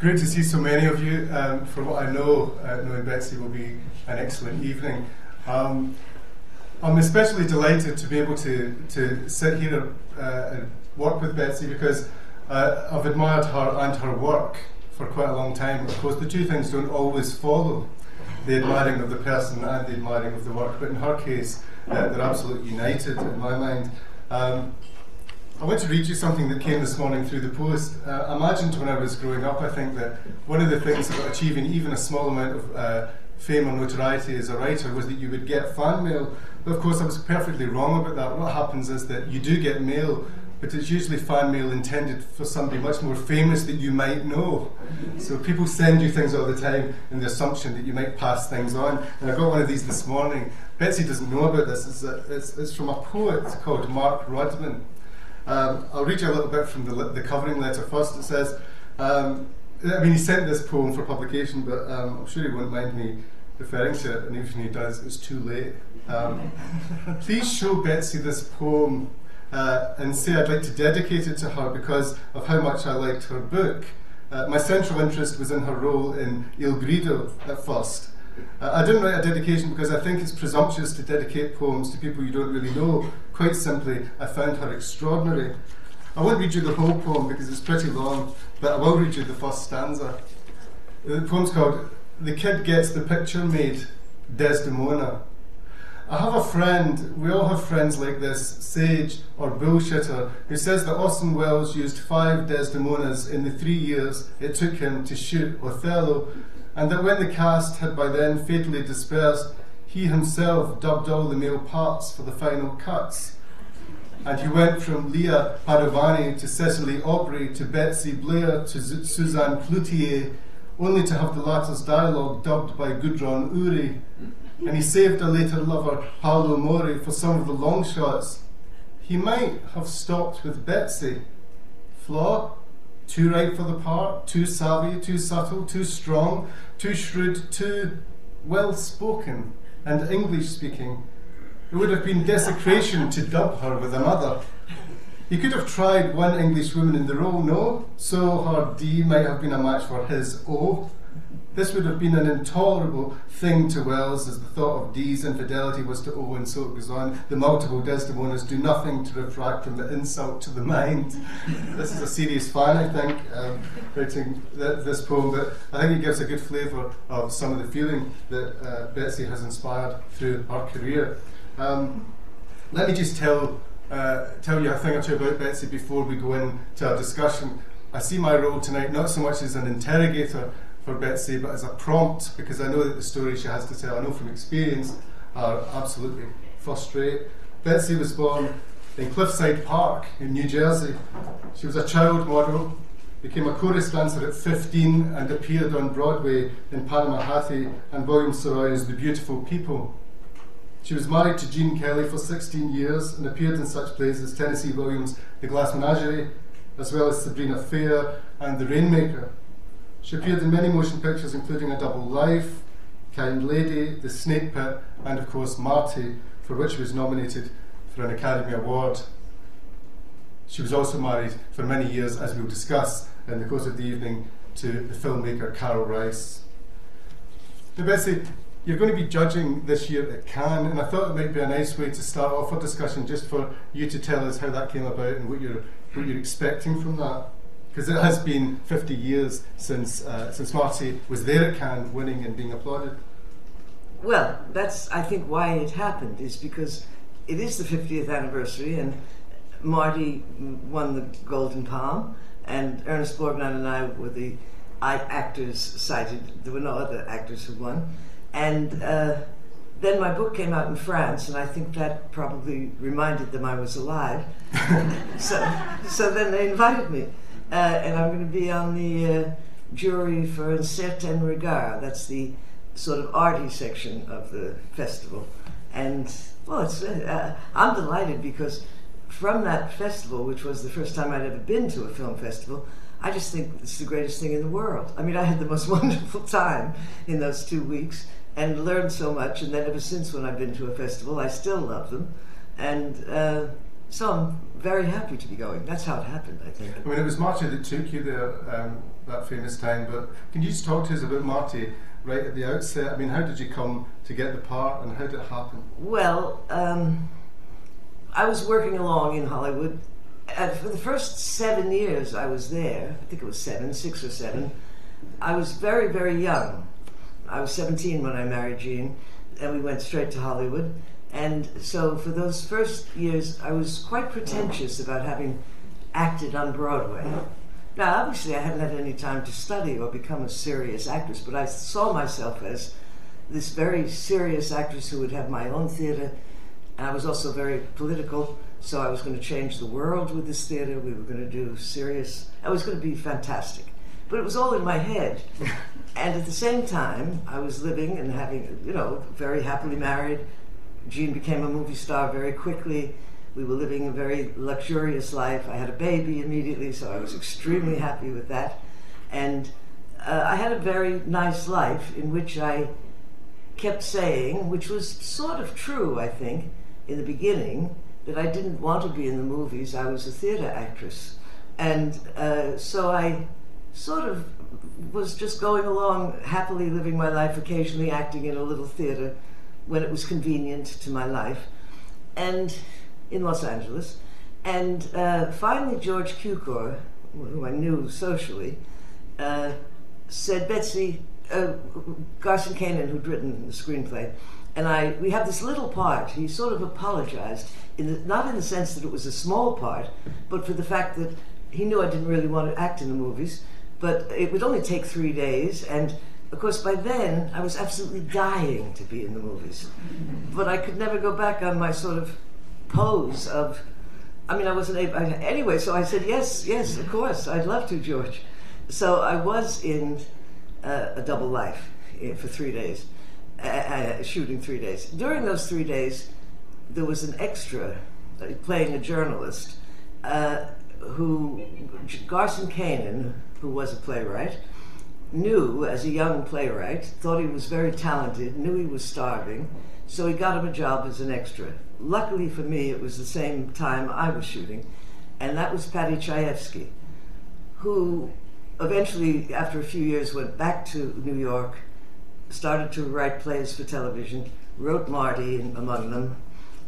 Great to see so many of you. Um, for what I know, uh, knowing Betsy will be an excellent evening. Um, I'm especially delighted to be able to, to sit here uh, and work with Betsy because uh, I've admired her and her work for quite a long time. Of course, the two things don't always follow the admiring of the person and the admiring of the work, but in her case, uh, they're absolutely united in my mind. Um, I want to read you something that came this morning through the post. Uh, I imagined when I was growing up, I think that one of the things about achieving even a small amount of uh, fame or notoriety as a writer was that you would get fan mail. But of course, I was perfectly wrong about that. What happens is that you do get mail, but it's usually fan mail intended for somebody much more famous that you might know. So people send you things all the time in the assumption that you might pass things on. And I got one of these this morning. Betsy doesn't know about this. It's, a, it's, it's from a poet called Mark Rodman. Um, I'll read you a little bit from the, the covering letter first. It says, um, I mean, he sent this poem for publication, but um, I'm sure he won't mind me referring to it, and even if he does, it's too late. Um, please show Betsy this poem uh, and say I'd like to dedicate it to her because of how much I liked her book. Uh, my central interest was in her role in Il Grido at first. Uh, I didn't write a dedication because I think it's presumptuous to dedicate poems to people you don't really know. Quite simply, I found her extraordinary. I won't read you the whole poem because it's pretty long, but I will read you the first stanza. The poem's called The Kid Gets the Picture Made, Desdemona. I have a friend, we all have friends like this, sage or bullshitter, who says that Orson Welles used five Desdemonas in the three years it took him to shoot Othello, and that when the cast had by then fatally dispersed, he himself dubbed all the male parts for the final cuts. And he went from Lea Padovani to Cecily Aubrey to Betsy Blair to Z- Suzanne Cloutier, only to have the latter's dialogue dubbed by Gudrun Ure. And he saved a later lover, Paola Mori, for some of the long shots. He might have stopped with Betsy. Flaw? Too right for the part, too savvy, too subtle, too strong, too shrewd, too well spoken and English speaking. It would have been desecration to dub her with another. He could have tried one English woman in the role, no? So her D might have been a match for his O. This would have been an intolerable thing to Welles, as the thought of Dee's infidelity was to Owen, so it goes on. The multiple Desdemonas do nothing to refract from the insult to the mind. this is a serious fan, I think, um, writing th- this poem, but I think it gives a good flavour of some of the feeling that uh, Betsy has inspired through her career. Um, let me just tell, uh, tell you a thing or two about Betsy before we go into our discussion. I see my role tonight not so much as an interrogator for Betsy, but as a prompt because I know that the stories she has to tell, I know from experience, are absolutely first rate. Betsy was born in Cliffside Park in New Jersey. She was a child model, became a chorus dancer at 15, and appeared on Broadway in Panama Hattie and William Saroyan's The Beautiful People. She was married to Gene Kelly for 16 years and appeared in such plays as Tennessee Williams' The Glass Menagerie, as well as Sabrina Fair and The Rainmaker. She appeared in many motion pictures, including A Double Life, Kind Lady, The Snake Pit, and of course Marty, for which she was nominated for an Academy Award. She was also married for many years, as we'll discuss in the course of the evening, to the filmmaker Karel Reisz. Now, Betsy, you're going to be judging this year at Cannes, and I thought it might be a nice way to start off our discussion just for you to tell us how that came about and what you're, what you're expecting from that. Because it has been 50 years since, uh, since Marty was there at Cannes winning and being applauded. Well, that's, I think, why it happened, is because it is the 50th anniversary, and Marty won the Golden Palm, and Ernest Borgnine and I were the actors cited. There were no other actors who won. And uh, then my book came out in France, and I think that probably reminded them I was alive. so, so then they invited me, uh, and I'm going to be on the uh, jury for Un Certain Regard. That's the sort of arty section of the festival. And well, it's, uh, I'm delighted because from that festival, which was the first time I'd ever been to a film festival, I just think it's the greatest thing in the world. I mean, I had the most wonderful time in those two weeks and learned so much. And then ever since when I've been to a festival, I still love them. And uh, so I'm very happy to be going. That's how it happened, I think. I mean, it was Marty that took you there um, that famous time, but can you just talk to us about Marty right at the outset? I mean, how did you come to get the part and how did it happen? Well, um, I was working along in Hollywood. And for the first seven years I was there, I think it was seven, six or seven, I was very, very young. I was 17 when I married Gene, and we went straight to Hollywood. And so for those first years, I was quite pretentious about having acted on Broadway. Now, obviously, I hadn't had any time to study or become a serious actress, but I saw myself as this very serious actress who would have my own theater. And I was also very political, so I was going to change the world with this theater. We were going to do serious, I was going to be fantastic. But it was all in my head. and at the same time, I was living and having, you know, very happily married. Gene became a movie star very quickly. We were living a very luxurious life. I had a baby immediately, so I was extremely happy with that. And uh, I had a very nice life in which I kept saying, which was sort of true, I think, in the beginning, that I didn't want to be in the movies. I was a theater actress. And uh, so I sort of was just going along, happily living my life, occasionally acting in a little theater when it was convenient to my life, and in Los Angeles. And uh, finally, George Cukor, who I knew socially, uh, said, Betsy, uh, Garson Kanin, who'd written the screenplay, and I, we have this little part. He sort of apologized, in the, not in the sense that it was a small part, but for the fact that he knew I didn't really want to act in the movies, but it would only take three days, and of course, by then I was absolutely dying to be in the movies. But I could never go back on my sort of pose of, I mean, I wasn't able, I, anyway, so I said, yes, yes, of course, I'd love to, George. So I was in uh, a double life eh, for three days, uh, shooting three days. During those three days, there was an extra uh, playing a journalist uh, who, Garson Kanin, who was a playwright, knew as a young playwright, thought he was very talented, knew he was starving, so he got him a job as an extra. Luckily for me, it was the same time I was shooting, and that was Paddy Chayefsky, who eventually, after a few years, went back to New York, started to write plays for television, wrote Marty among them,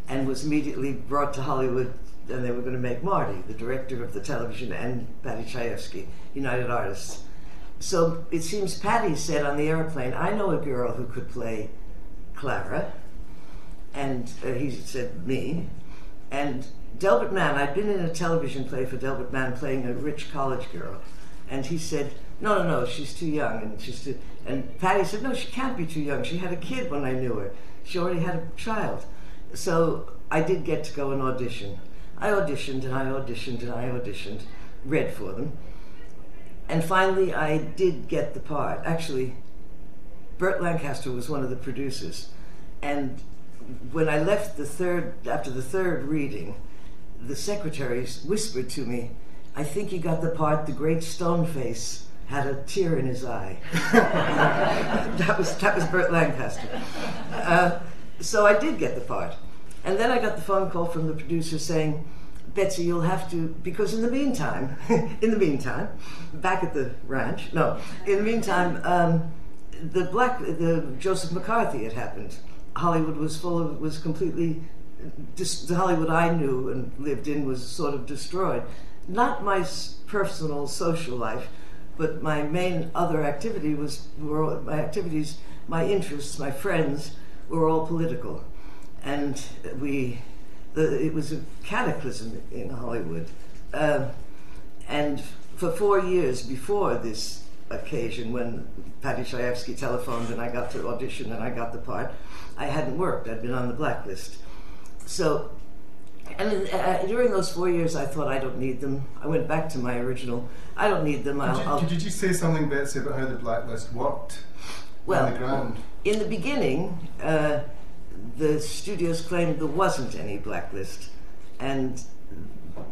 and was immediately brought to Hollywood and they were going to make Marty, the director of the television, and Paddy Chayefsky, United Artists. So it seems Paddy said on the airplane, I know a girl who could play Clara. And uh, he said, me. And Delbert Mann, I'd been in a television play for Delbert Mann playing a rich college girl. And he said, no, no, no, she's too young. And, she's too, and Paddy said, no, she can't be too young. She had a kid when I knew her. She already had a child. So I did get to go and audition. I auditioned and I auditioned and I auditioned, read for them. And finally, I did get the part. Actually, Burt Lancaster was one of the producers. And when I left the third, after the third reading, the secretaries whispered to me, I think he got the part, the great stone face had a tear in his eye. that was that was Burt Lancaster. Uh, so I did get the part, And then I got the phone call from the producer saying, Betsy, you'll have to, because in the meantime, in the meantime, back at the ranch, no, in the meantime, um, the black, the Joseph McCarthy had happened. Hollywood was full of, was completely, dis, the Hollywood I knew and lived in was sort of destroyed. Not my personal social life, but my main other activity was, were, my activities, my interests, my friends were all political. And we, the, it was a cataclysm in Hollywood. Uh, and for four years before this occasion, when Paddy Chayefsky telephoned and I got to audition and I got the part, I hadn't worked. I'd been on the blacklist. So, and uh, during those four years, I thought I don't need them. I went back to my original. I don't need them. Did, you, did you, say something, Betsy, about how the blacklist worked well, on the ground? In the beginning. Uh, the studios claimed there wasn't any blacklist, and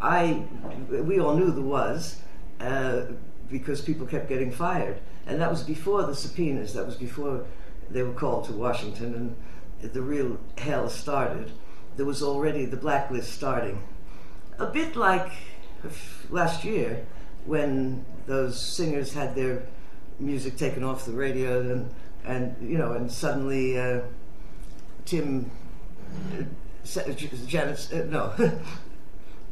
I, we all knew there was, uh, because people kept getting fired, and that was before the subpoenas. That was before they were called to Washington, and the real hell started. There was already the blacklist starting, a bit like last year when those singers had their music taken off the radio and and you know and suddenly. Uh, Tim, uh, Janet, uh, no.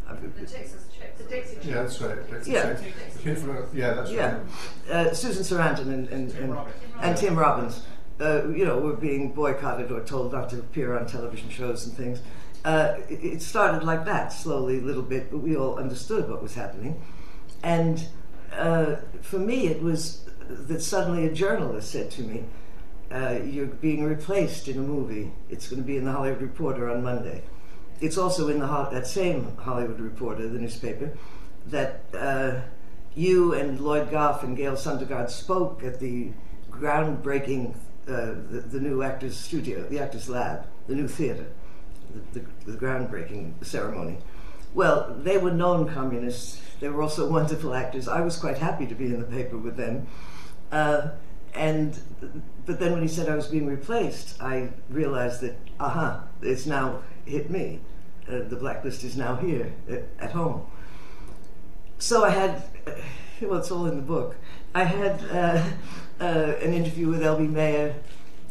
The Texas Chicks. The Dixie Chicks. Yeah, that's right. Dixie Yeah. Chicks. Yeah, that's yeah, right. uh, Susan Sarandon and, and, and, and Tim Robbins, uh, you know, were being boycotted or told not to appear on television shows and things. Uh, it, it started like that, slowly, a little bit, but we all understood what was happening. And uh, for me, it was that suddenly a journalist said to me, uh, you're being replaced in a movie. It's going to be in the Hollywood Reporter on Monday. It's also in the that same Hollywood Reporter, the newspaper, that uh, you and Lloyd Gough and Gale Sondergaard spoke at the groundbreaking, uh, the, the, new Actors Studio, the Actors Lab, the new theater, the, the, the groundbreaking ceremony. Well, they were known communists. They were also wonderful actors. I was quite happy to be in the paper with them. Uh, and but then when he said I was being replaced, I realized that aha, it's now hit me. Uh, the blacklist is now here at, at, home. So I had, uh, well, it's all in the book. I had uh, uh an interview with L.B. Mayer,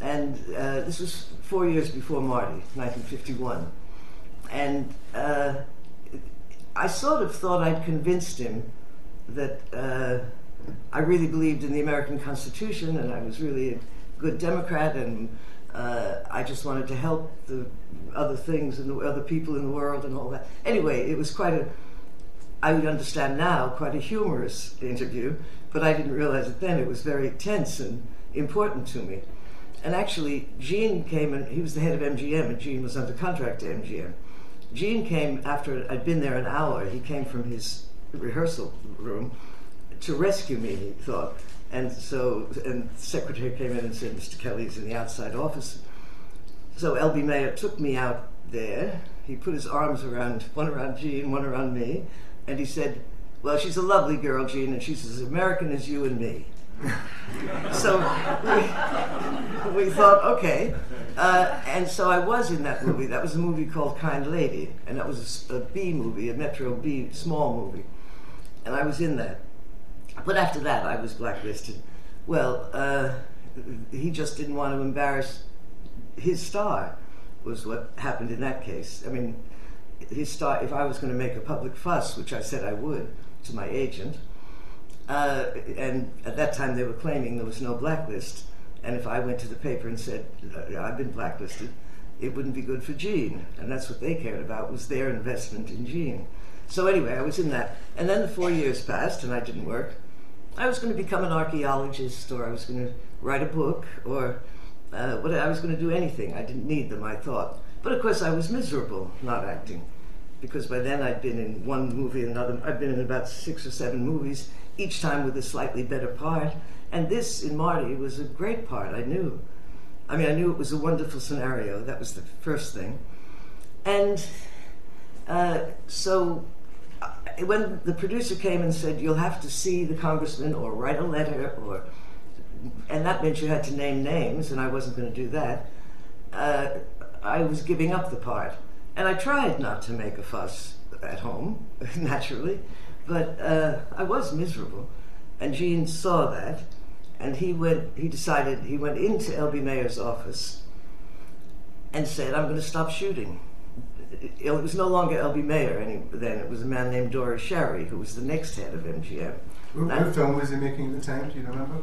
and uh, this was four years before Marty, 1951, and uh, I sort of thought I'd convinced him that I really believed in the American Constitution, and I was really a good Democrat, and uh, I just wanted to help the other things and the other people in the world and all that. Anyway, it was quite a, I would understand now, quite a humorous interview, but I didn't realize it then. It was very tense and important to me. And actually, Gene came and he was the head of MGM, and Gene was under contract to MGM. Gene came after I'd been there an hour. He came from his rehearsal room to rescue me, he thought. And so, and the secretary came in and said, Mr. Kelly's in the outside office. So L.B. Mayer took me out there. He put his arms around, one around Gene, one around me, and he said, well, she's a lovely girl, Gene, and she's as American as you and me. so we, we, thought, okay. Uh, and so I was in that movie. That was a movie called Kind Lady, and that was a, a B movie, a Metro B small movie. And I was in that. But after that, I was blacklisted. Well, uh, he just didn't want to embarrass his star, was what happened in that case. I mean, his star, if I was going to make a public fuss, which I said I would to my agent, uh, and at that time they were claiming there was no blacklist, and if I went to the paper and said, uh, I've been blacklisted, it wouldn't be good for Gene. And that's what they cared about, was their investment in Gene. So anyway, I was in that. And then the four years passed, and I didn't work. I was going to become an archaeologist, or I was going to write a book, or uh, what, I was going to do anything. I didn't need them, I thought. But of course, I was miserable not acting, because by then I'd been in one movie, and another. I'd been in about six or seven movies, each time with a slightly better part. And this in Marty was a great part. I knew. I mean, I knew it was a wonderful scenario. That was the first thing. And uh, so when the producer came and said, You'll have to see the congressman or write a letter, or and that meant you had to name names, and I wasn't going to do that. Uh, I was giving up the part. And I tried not to make a fuss at home, naturally, but uh, I was miserable. And Gene saw that, and he went. He decided he went into L.B. Mayer's office and said, "I'm going to stop shooting." It was no longer L.B. Mayer any, then. It was a man named Dore Schary, who was the next head of MGM. What, what film was he making at the time? Do you remember?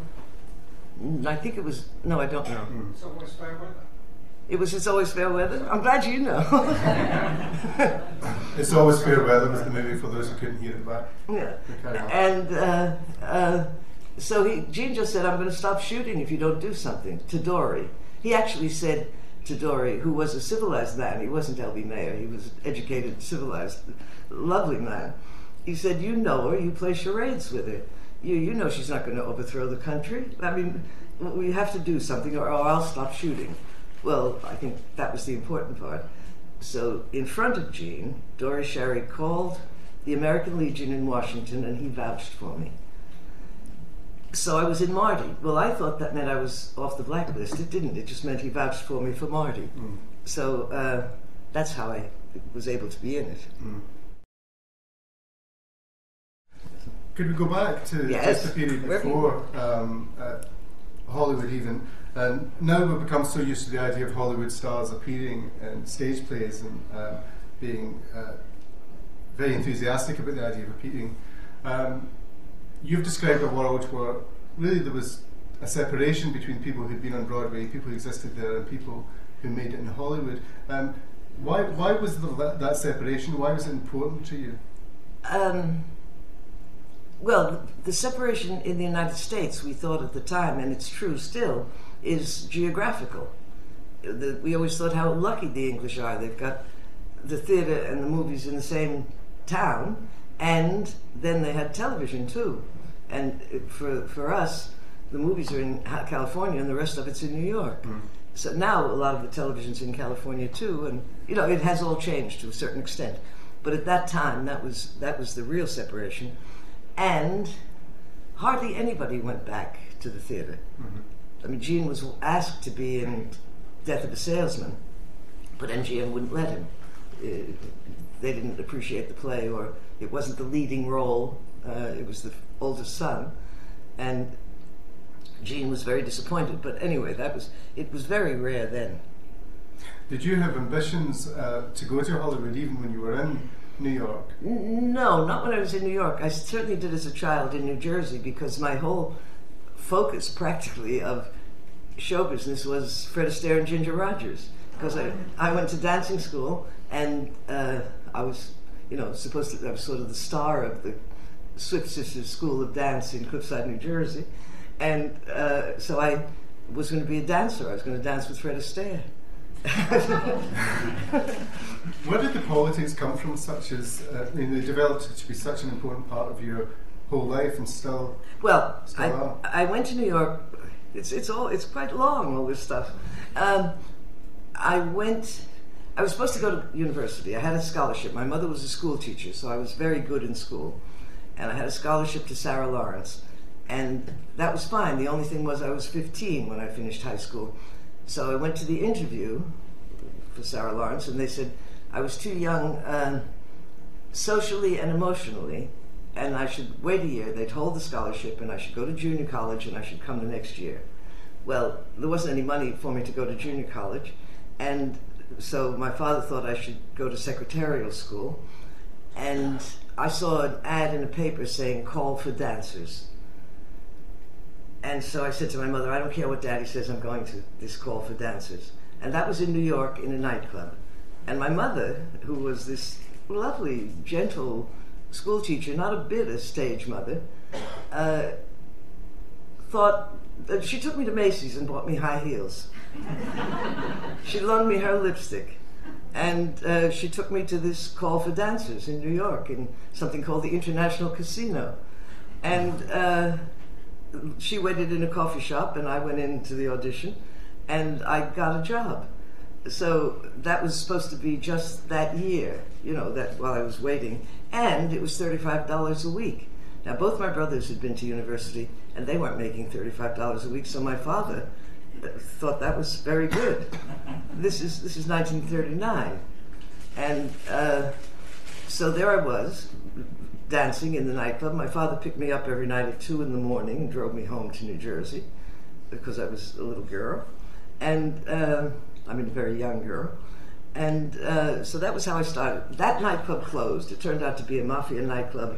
Mm, I think it was. No, I don't know. Hmm. It's always fair weather. It was It's Always Fair Weather. I'm glad you know. It's Always Fair Weather was the movie for those who couldn't hear it back. yeah. And uh, uh, so he, Gene just said, I'm going to stop shooting if you don't do something to Dore. He actually said to Dore, who was a civilized man, he wasn't L.B. Mayer, he was educated, civilized, lovely man. He said, You know her, you play charades with her. You, you know she's not going to overthrow the country. I mean, we have to do something or, or I'll stop shooting. Well, I think that was the important part. So, in front of Gene, Dore Schary called the American Legion in Washington and he vouched for me. So I was in Marty. Well, I thought that meant I was off the blacklist. It didn't. It just meant he vouched for me for Marty. So uh, that's how I was able to be in it. Could we go back to Yes. just the period before um, uh, Hollywood, even? And now we've become so used to the idea of Hollywood stars appearing in stage plays and uh, being uh, very enthusiastic about the idea of appearing. Um, you've described a world where really there was a separation between people who'd been on Broadway, people who existed there, and people who made it in Hollywood. Um, why, why was that, that separation? Why was it important to you? Um, well, the separation in the United States, we thought at the time, and it's true still, is geographical. The, we always thought how lucky the English are. They've got the theater and the movies in the same town, and then they had television too. And for, for us, the movies are in California and the rest of it's in New York. So now a lot of the television's in California too, and you know it has all changed to a certain extent. But at that time, that was that was the real separation, and hardly anybody went back to the theater. I mean, Gene was asked to be in Death of a Salesman, but MGM wouldn't let him. Uh, they didn't appreciate the play, or it wasn't the leading role. Uh, it was the oldest son, and Gene was very disappointed. But anyway, that was it. Was very rare then. Did you have ambitions uh, to go to Hollywood even when you were in New York? No, not when I was in New York. I certainly did as a child in New Jersey because my whole focus, practically, of show business was Fred Astaire and Ginger Rogers. Because I, I went to dancing school and uh, I was, you know, supposed to, I was sort of the star of the Swift Sisters School of Dance in Cliffside, New Jersey. And uh, so I was going to be a dancer. I was going to dance with Fred Astaire. Where did the politics come from, such as, uh, I mean, they developed to be such an important part of your whole life and still. Well, Still I, are. I went to New York. It's it's all it's quite long all this stuff. Um, I went. I was supposed to go to university. I had a scholarship. My mother was a school teacher, so I was very good in school, and I had a scholarship to Sarah Lawrence, and that was fine. The only thing was I was 15 when I finished high school, so I went to the interview for Sarah Lawrence, and they said I was too young. Um, socially and emotionally, and I should wait a year. They'd hold the scholarship, and I should go to junior college, and I should come the next year. Well, there wasn't any money for me to go to junior college, and so my father thought I should go to secretarial school, and I saw an ad in a paper saying call for dancers. And so I said to my mother, I don't care what daddy says, I'm going to this call for dancers. And that was in New York in a nightclub. And my mother, who was this lovely, gentle school teacher, not a bit a stage mother, uh, thought that she took me to Macy's and bought me high heels. she loaned me her lipstick. And uh, she took me to this call for dancers in New York in something called the International Casino. And uh, she waited in a coffee shop, and I went into the audition, and I got a job. So that was supposed to be just that year, you know, that while I was waiting, and it was thirty-five dollars a week. Now both my brothers had been to university, and they weren't making thirty-five dollars a week. So my father thought that was very good. This is this is 1939, And uh, so there I was, dancing in the nightclub. My father picked me up every night at two in the morning and drove me home to New Jersey because I was a little girl. And uh, I mean, a very young girl. And uh, so that was how I started. That nightclub closed. It turned out to be a mafia nightclub.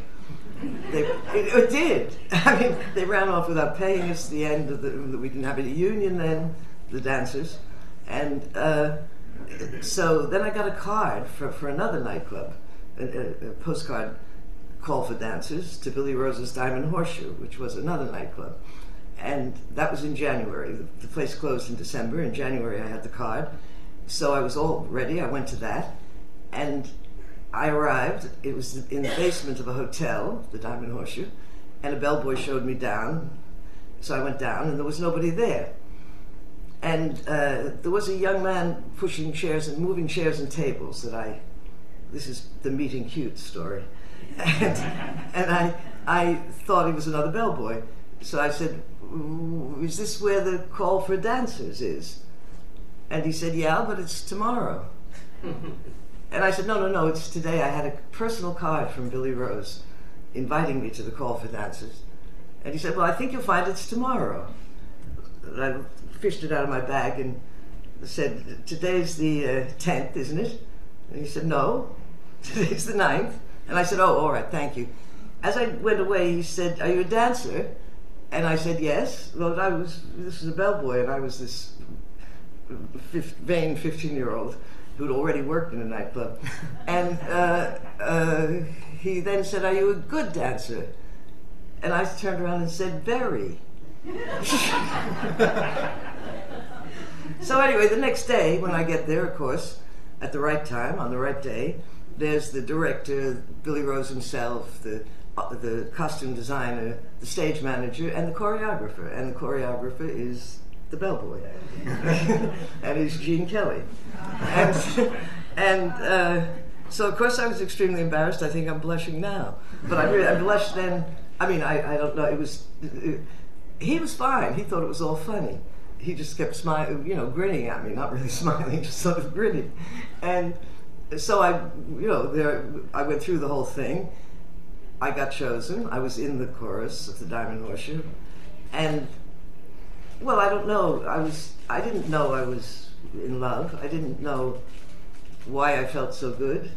They, it, it did. I mean, they ran off without paying us. The end of the we didn't have any union then, the dancers, and uh, so then I got a card for, for another nightclub, a, a, a postcard call for dancers to Billy Rose's Diamond Horseshoe, which was another nightclub. And that was in January. The, the place closed in December. In January, I had the card. So I was all ready. I went to that. And I arrived. It was in the basement of a hotel, the Diamond Horseshoe. And a bellboy showed me down. So I went down, and there was nobody there. And uh, there was a young man pushing chairs and moving chairs and tables that I. This is the meeting cute story. And, and I, I thought he was another bellboy. So I said, Is this where the call for dancers is? And he said, Yeah, but it's tomorrow. and I said, No, no, no, it's today. I had a personal card from Billy Rose inviting me to the call for dancers. And he said, Well, I think you'll find it's tomorrow. And I fished it out of my bag and said, Today's the uh, 10th, isn't it? And he said, No, today's the 9th. And I said, Oh, all right, thank you. As I went away, he said, Are you a dancer? And I said, Yes. Well, I was, this was a bellboy, and I was this vain 15 year old who'd already worked in a nightclub. and uh, uh, he then said, Are you a good dancer? And I turned around and said, Very. so, anyway, the next day, when I get there, of course, at the right time, on the right day, there's the director, Billy Rose himself, the uh, the costume designer, the stage manager, and the choreographer. And the choreographer is the bellboy, and he's Gene Kelly. And, and uh, so, of course, I was extremely embarrassed. I think I'm blushing now, but I, really, I blushed then. I mean, I, I don't know. It was it, he was fine. He thought it was all funny. He just kept smiling, you know, grinning at me, not really smiling, just sort of grinning. And so I, you know, there I went through the whole thing. I got chosen. I was in the chorus of the Diamond Horseshoe, and well, I don't know. I was. I didn't know I was in love. I didn't know why I felt so good.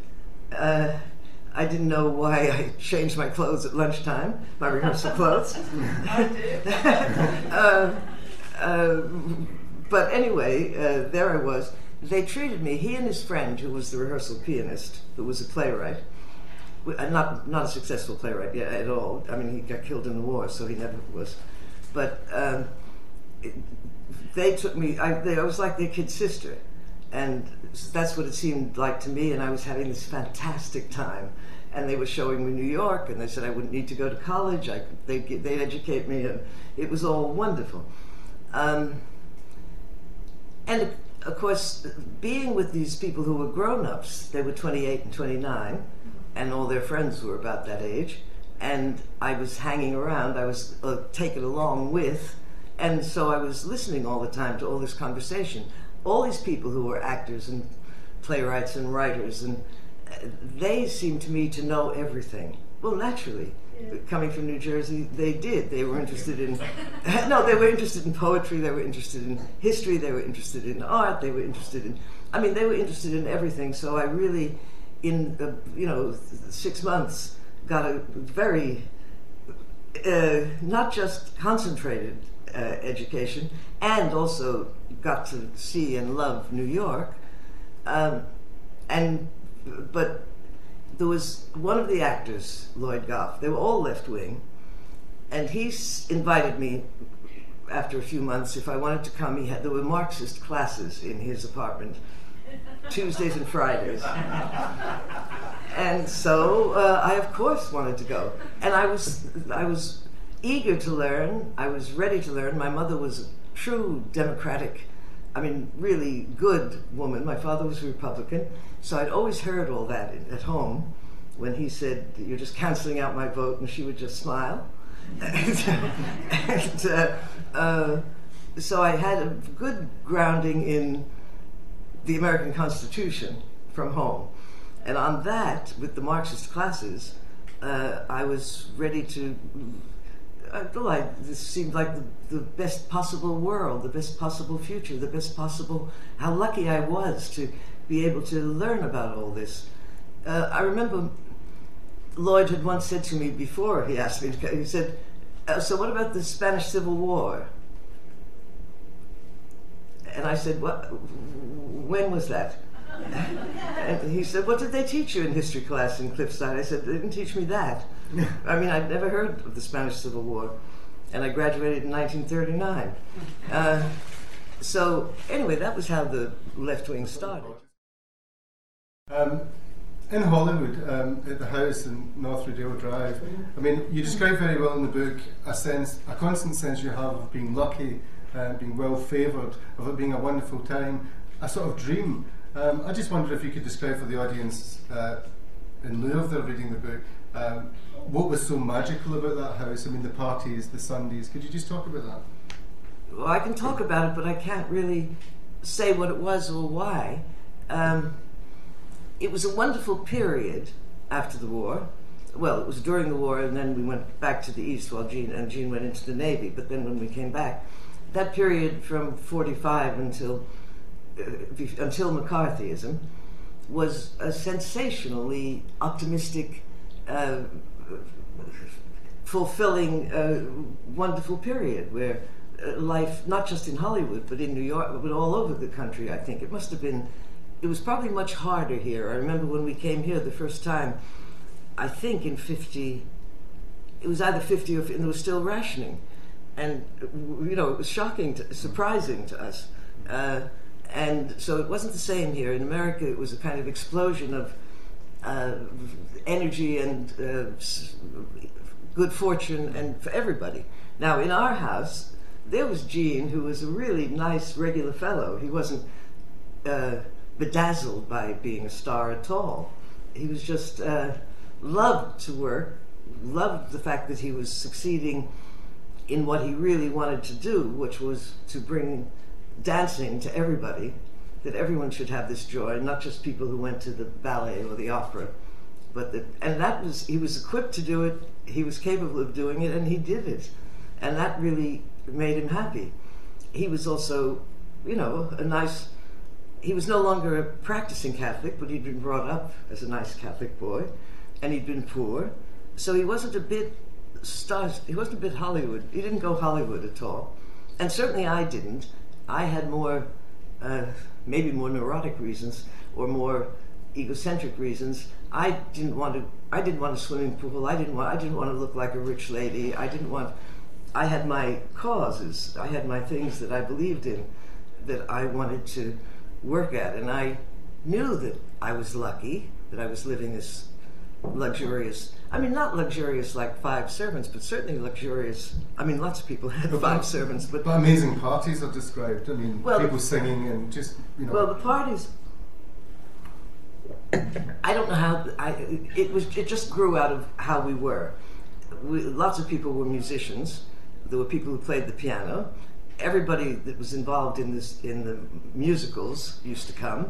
Uh, I didn't know why I changed my clothes at lunchtime, my rehearsal clothes. uh, uh, but anyway, uh, there I was. They treated me, he and his friend, who was the rehearsal pianist, who was a playwright, uh, not, not a successful playwright yet at all. I mean, he got killed in the war, so he never was. But um, they took me, I, they, I was like their kid sister. And that's what it seemed like to me, and I was having this fantastic time. And they were showing me New York, and they said I wouldn't need to go to college. I, they'd, they'd educate me, and it was all wonderful. Um, and of course, being with these people who were grown ups, they were 28 and 29, and all their friends were about that age, and I was hanging around, I was uh, taken along with, and so I was listening all the time to all this conversation. All these people who were actors and playwrights and writers, and uh, they seemed to me to know everything. Well, naturally coming from New Jersey, they did. They were interested in, no, they were interested in poetry, they were interested in history, they were interested in art, they were interested in, I mean, they were interested in everything. So I really, in, uh, you know, six months, got a very, uh, not just concentrated uh, education, and also got to see and love New York. Um, and, but there was one of the actors, Lloyd Gough, they were all left wing, and he invited me after a few months if I wanted to come. He had there were Marxist classes in his apartment, Tuesdays and Fridays. And so uh, I, of course, wanted to go. And I was, I was eager to learn. I was ready to learn. My mother was a true democratic, I mean, really good woman. My father was a Republican. So I'd always heard all that at home when he said, You're just canceling out my vote, and she would just smile. and, uh, uh, so I had a good grounding in the American Constitution from home. And on that, with the Marxist classes, uh, I was ready to. I thought this seemed like the, the best possible world, the best possible future, the best possible. How lucky I was to be able to learn about all this. Uh, I remember Lloyd had once said to me before he asked me, he said, uh, So, what about the Spanish Civil War? And I said, What? When was that? and he said, What did they teach you in history class in Cliffside? I said, They didn't teach me that. I mean, I'd never heard of the Spanish Civil War. And I graduated in 1939. Uh, so, anyway, that was how the left wing started. Um, in Hollywood, um, at the house in North Rodeo Drive, I mean, you describe very well in the book a sense, a constant sense you have of being lucky, uh, being well favoured, of it being a wonderful time, a sort of dream. Um, I just wondered if you could describe for the audience, uh, in lieu of their reading the book, um, what was so magical about that house? I mean, the parties, the Sundays. Could you just talk about that? Well, I can talk about it, but I can't really say what it was or why. Um, it was a wonderful period after the war. Well, it was during the war, and then we went back to the east while Gene and Gene went into the navy. But then when we came back, that period from '45 until uh, until McCarthyism was a sensationally optimistic, uh, fulfilling, uh, wonderful period where uh, life, not just in Hollywood, but in New York, but all over the country, I think. It must have been it was probably much harder here. I remember when we came here the first time, I think in 50, it was either 50 or and there was still rationing. And, you know, it was shocking, to, surprising to us. Uh, and so it wasn't the same here. In America, it was a kind of explosion of uh, energy and uh, good fortune and for everybody. Now, in our house, there was Gene, who was a really nice, regular fellow. He wasn't uh, bedazzled by being a star at all. He was just uh, loved to work, loved the fact that he was succeeding in what he really wanted to do, which was to bring dancing to everybody, that everyone should have this joy, not just people who went to the ballet or the opera. But that, and that was, he was equipped to do it, he was capable of doing it, and he did it. And that really made him happy. He was also, you know, a nice he was no longer a practicing Catholic, but he'd been brought up as a nice Catholic boy, and he'd been poor, so he wasn't a bit star. He wasn't a bit Hollywood. He didn't go Hollywood at all, and certainly I didn't. I had more, uh, maybe more neurotic reasons or more egocentric reasons. I didn't want to. I didn't want a swimming pool. I didn't want. I didn't want to look like a rich lady. I didn't want. I had my causes. I had my things that I believed in, that I wanted to work at. And I knew that I was lucky that I was living this luxurious. I mean, not luxurious like five servants, but certainly luxurious. I mean, lots of people had but five servants, but, but amazing parties are described. I mean, well, people singing and just you know. Well, the parties. I don't know how I. It was. It just grew out of how we were. We, lots of people were musicians. There were people who played the piano everybody that was involved in this in the musicals used to come.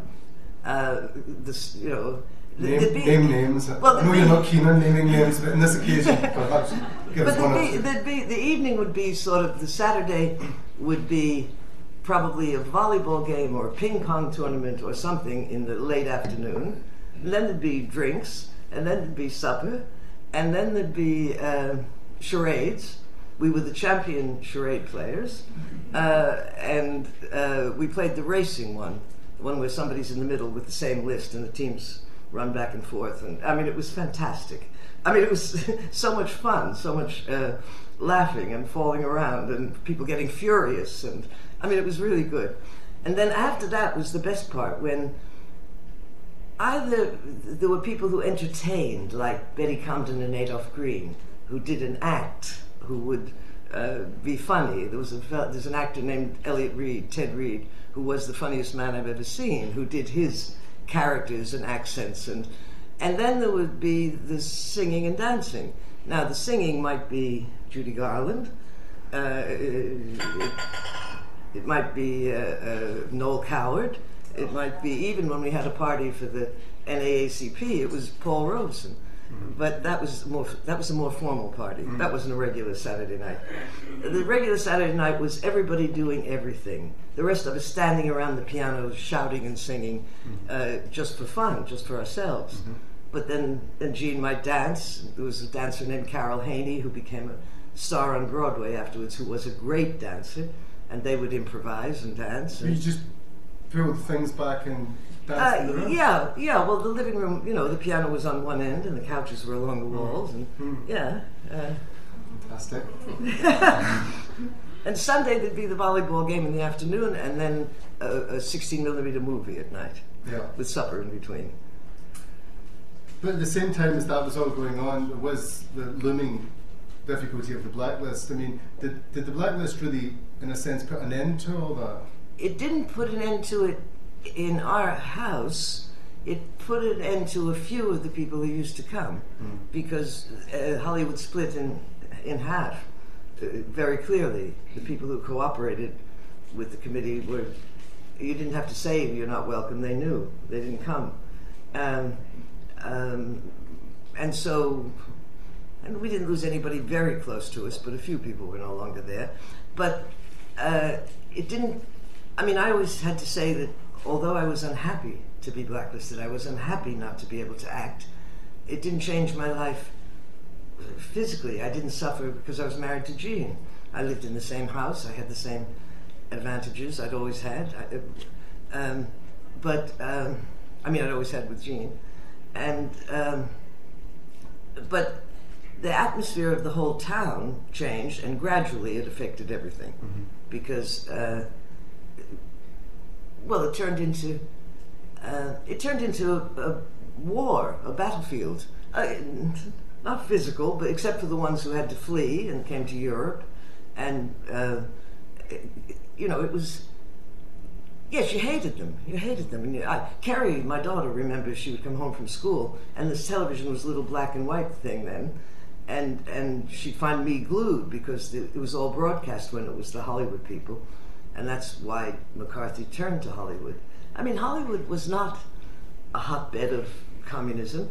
Uh, this, you know, name, be, name names. Well, I know you're not keen on naming names, but in this occasion, perhaps but us one. Be, there'd be the evening would be sort of the Saturday would be probably a volleyball game or a ping pong tournament or something in the late afternoon. And then there'd be drinks, and then there'd be supper, and then there'd be uh, charades we were the champion charade players, uh, and uh, we played the racing one, the one where somebody's in the middle with the same list and the teams run back and forth. And I mean, it was fantastic. I mean, it was so much fun, so much uh, laughing and falling around, and people getting furious. And I mean, it was really good. And then after that was the best part when either there were people who entertained, like Betty Comden and Adolph Green, who did an act who would uh, be funny. There was a, there's an actor named Elliot Reid, Ted Reid, who was the funniest man I've ever seen, who did his characters and accents, and and then there would be the singing and dancing. Now the singing might be Judy Garland. Uh, it, it, might be uh, uh Noel Coward. It might be even when we had a party for the NAACP, it was Paul Robeson. But that was more that was a more formal party. Mm-hmm. That wasn't a regular Saturday night. The regular Saturday night was everybody doing everything. The rest of us standing around the piano, shouting and singing, mm-hmm. uh, just for fun, just for ourselves. Mm-hmm. But then, then Gene might dance. There was a dancer named Carol Haney who became a star on Broadway afterwards, who was a great dancer, and they would improvise and dance. So you just pulled things back and danced in the Uh, yeah, yeah. Well, the living room, you know, the piano was on one end and the couches were along the walls, and yeah. Uh, Fantastic. and Sunday there'd be the volleyball game in the afternoon, and then a, a 16 millimeter movie at night Yeah. with supper in between. But at the same time as that was all going on, there was the looming difficulty of the blacklist. I mean, did, did the blacklist really, in a sense, put an end to all that? It didn't put an end to it in our house. It put an end to a few of the people who used to come, because uh, Hollywood split in in half uh, very clearly. The people who cooperated with the committee were. You didn't have to say you're not welcome. They knew. They didn't come. Um, um, and so, and we didn't lose anybody very close to us, but a few people were no longer there. But uh, it didn't. I mean, I always had to say that although I was unhappy to be blacklisted, I was unhappy not to be able to act. It didn't change my life physically. I didn't suffer because I was married to Gene. I lived in the same house. I had the same advantages I'd always had. I, um, but um, I mean, I'd always had with Gene, and um, but the atmosphere of the whole town changed, and gradually it affected everything because. Uh, well, it turned into uh, it turned into a, a war, a battlefield. Uh, not physical, but except for the ones who had to flee and came to Europe, and uh, you know, it was. Yes, you hated them. You hated them. And you, I, Kerry, my daughter, remembers she would come home from school, and this television was a little black and white thing then, and and she'd find me glued because it was all broadcast when it was the Hollywood people, and that's why McCarthy turned to Hollywood. I mean, Hollywood was not a hotbed of communism.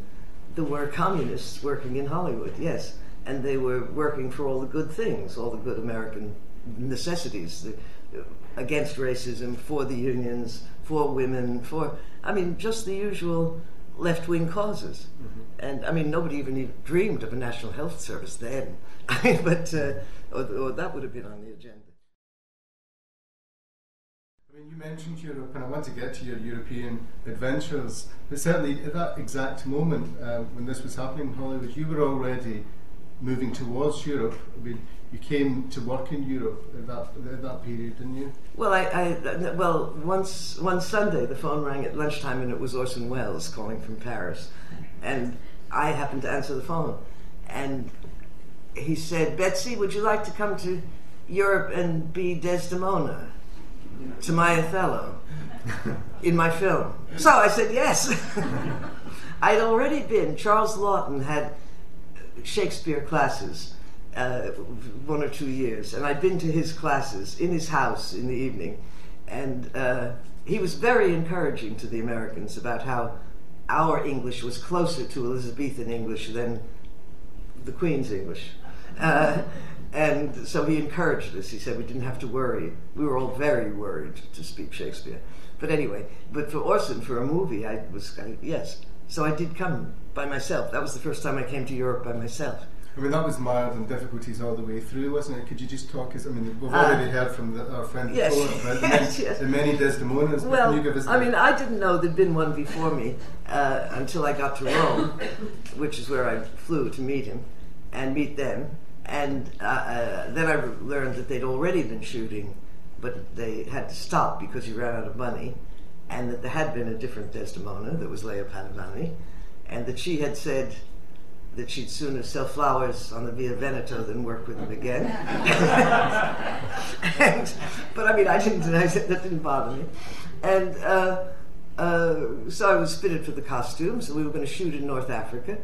There were communists working in Hollywood, yes, and they were working for all the good things, all the good American necessities, the, against racism, for the unions, for women, for I mean, just the usual left-wing causes. And I mean, nobody even dreamed of a national health service then, but uh, or, or that would have been on the agenda. You mentioned Europe, and I want to get to your European adventures. But certainly, at that exact moment uh, when this was happening in Hollywood, you were already moving towards Europe. I mean, you came to work in Europe at that, at that period, didn't you? Well, I, I well once one Sunday the phone rang at lunchtime and it was Orson Welles calling from Paris, and I happened to answer the phone, and he said, "Betsy, would you like to come to Europe and be Desdemona to my Othello in my film?" So I said yes. I'd already been. Charles Laughton had Shakespeare classes uh, one or two years, and I'd been to his classes in his house in the evening, and uh, he was very encouraging to the Americans about how our English was closer to Elizabethan English than the Queen's English. Uh, and so he encouraged us. He said we didn't have to worry. We were all very worried to speak Shakespeare. But anyway, but for Orson, for a movie, I was, I, yes. So I did come by myself. That was the first time I came to Europe by myself. I mean, that was mired and difficulties all the way through, wasn't it? Could you just talk? I mean, we've already heard from the, our friend Yes. before about the, Yes, many, yes. the many Desdemonas. but Well, can you give us I the- mean, I didn't know there'd been one before me uh, until I got to Rome, which is where I flew to meet him and meet them. And uh, uh, then I learned that they'd already been shooting, but they had to stop because he ran out of money, and that there had been a different Desdemona that was Lea Padovani, and that she had said that she'd sooner sell flowers on the Via Veneto than work with him again. and, but I mean, I didn't. I, that didn't bother me. And uh, uh, so I was fitted for the costumes. So we were going to shoot in North Africa,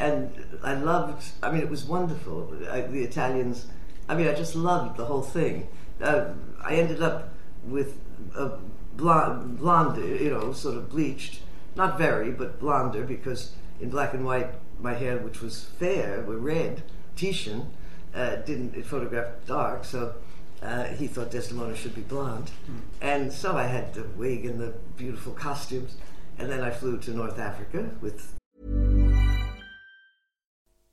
and I loved. I mean, it was wonderful. I, the Italians. I mean, I just loved the whole thing. Uh, I ended up with a blonde, blonde, you know, sort of bleached, not very, but blonder, because in black and white, my hair, which was fair, were red. Titian uh, didn't it photographed dark, so uh, he thought Desdemona should be blonde. Mm. And so I had the wig and the beautiful costumes. And then I flew to North Africa with.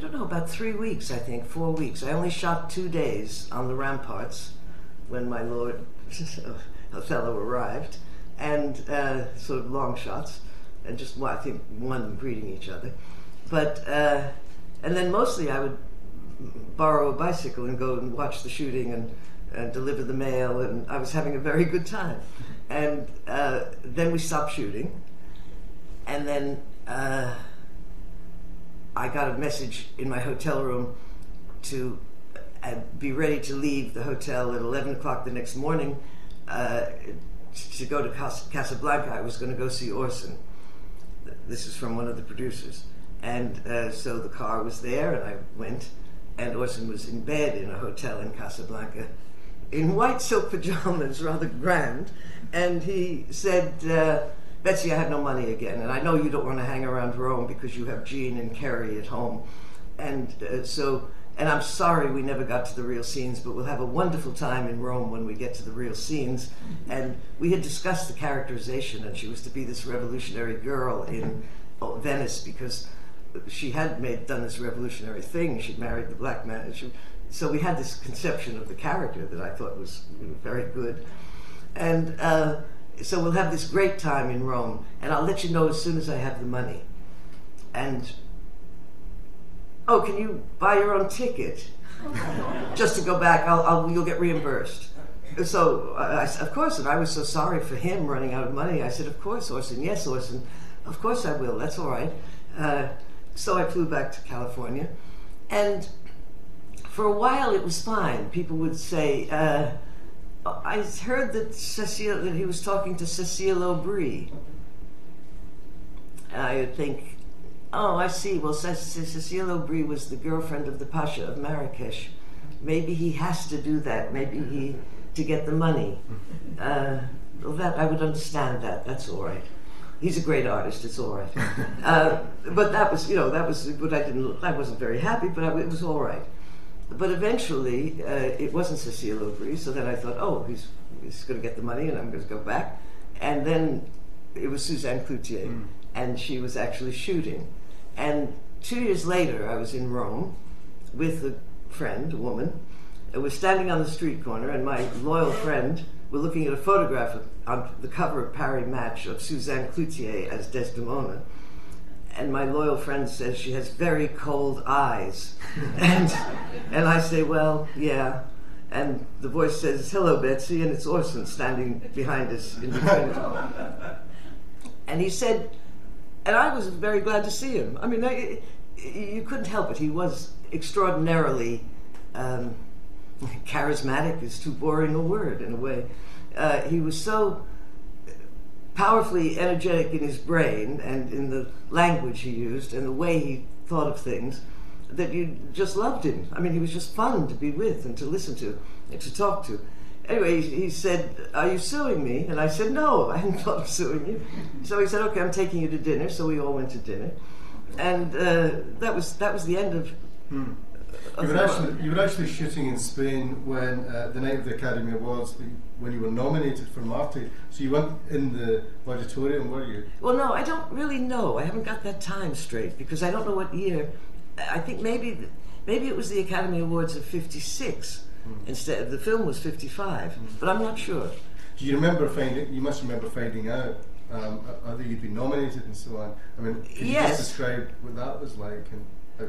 I don't know, about three weeks, I think, four weeks. I only shot two days on the ramparts when my Lord Othello arrived, and uh, sort of long shots, and just, well, I think, one greeting each other. But, uh, and then mostly I would borrow a bicycle and go and watch the shooting and, and deliver the mail, and I was having a very good time. And uh, then we stopped shooting, and then uh, I got a message in my hotel room to uh, be ready to leave the hotel at 11 o'clock the next morning uh, to go to Cas- Casablanca. I was going to go see Orson. This is from one of the producers. And uh, so the car was there, and I went, and Orson was in bed in a hotel in Casablanca in white silk pajamas, rather grand. And he said, uh, Betsy, I have no money again, and I know you don't want to hang around Rome because you have Gene and Kerry at home, and uh, so. And I'm sorry we never got to the real scenes, but we'll have a wonderful time in Rome when we get to the real scenes. And we had discussed the characterization, and she was to be this revolutionary girl in oh, Venice because she had made done this revolutionary thing. She'd married the black man. She, so we had this conception of the character that I thought was very good. And uh, so we'll have this great time in Rome, and I'll let you know as soon as I have the money. And oh, can you buy your own ticket just to go back? I'll, I'll you'll get reimbursed. So I, of course, and I was so sorry for him running out of money. I said, of course, Orson. Yes, Orson. Of course I will. That's all right. Uh, so I flew back to California, and for a while it was fine. People would say. Uh, I heard that Cecile that he was talking to Cecile Aubry. I think, oh, I see. Well, Cecile Aubry was the girlfriend of the Pasha of Marrakesh. Maybe he has to do that. Maybe he to get the money. Uh, well, that I would understand that. That's all right. He's a great artist. It's all right. Uh, but that was, you know, that was what I didn't. I wasn't very happy, but I, it was all right but eventually, uh, it wasn't Cecile Aubry, so then I thought, oh, he's, he's going to get the money and I'm going to go back. And then it was Suzanne Cloutier, mm. and she was actually shooting. And two years later, I was in Rome with a friend, a woman. I was standing on the street corner, and my loyal friend were looking at a photograph of, on the cover of Paris Match of Suzanne Cloutier as Desdemona. And my loyal friend says she has very cold eyes. and, and I say, well, yeah. And the voice says, hello, Betsy, and it's Orson standing behind us in us. And he said, and I was very glad to see him. I mean, I, you couldn't help it. He was extraordinarily um, charismatic, is too boring a word in a way. Uh, he was so powerfully energetic in his brain and in the language he used and the way he thought of things that you just loved him. I mean, he was just fun to be with and to listen to and to talk to. Anyway, he, said, Are you suing me? And I said, No, I hadn't thought of suing you. So he said, Okay, I'm taking you to dinner. So we all went to dinner. And uh, that, was, that was the end of. Hmm. You were, actually, you were actually shooting in Spain when uh, the night of the Academy Awards, when you were nominated for Marty. So you went in the auditorium, were you? Well, no, I don't really know. I haven't got that time straight because I don't know what year. I think maybe maybe it was the Academy Awards of '56 mm. instead. of The film was '55, mm. but I'm not sure. Do you remember finding? You must remember finding out um, whether you'd been nominated and so on. I mean, can you yes. just describe what that was like? And,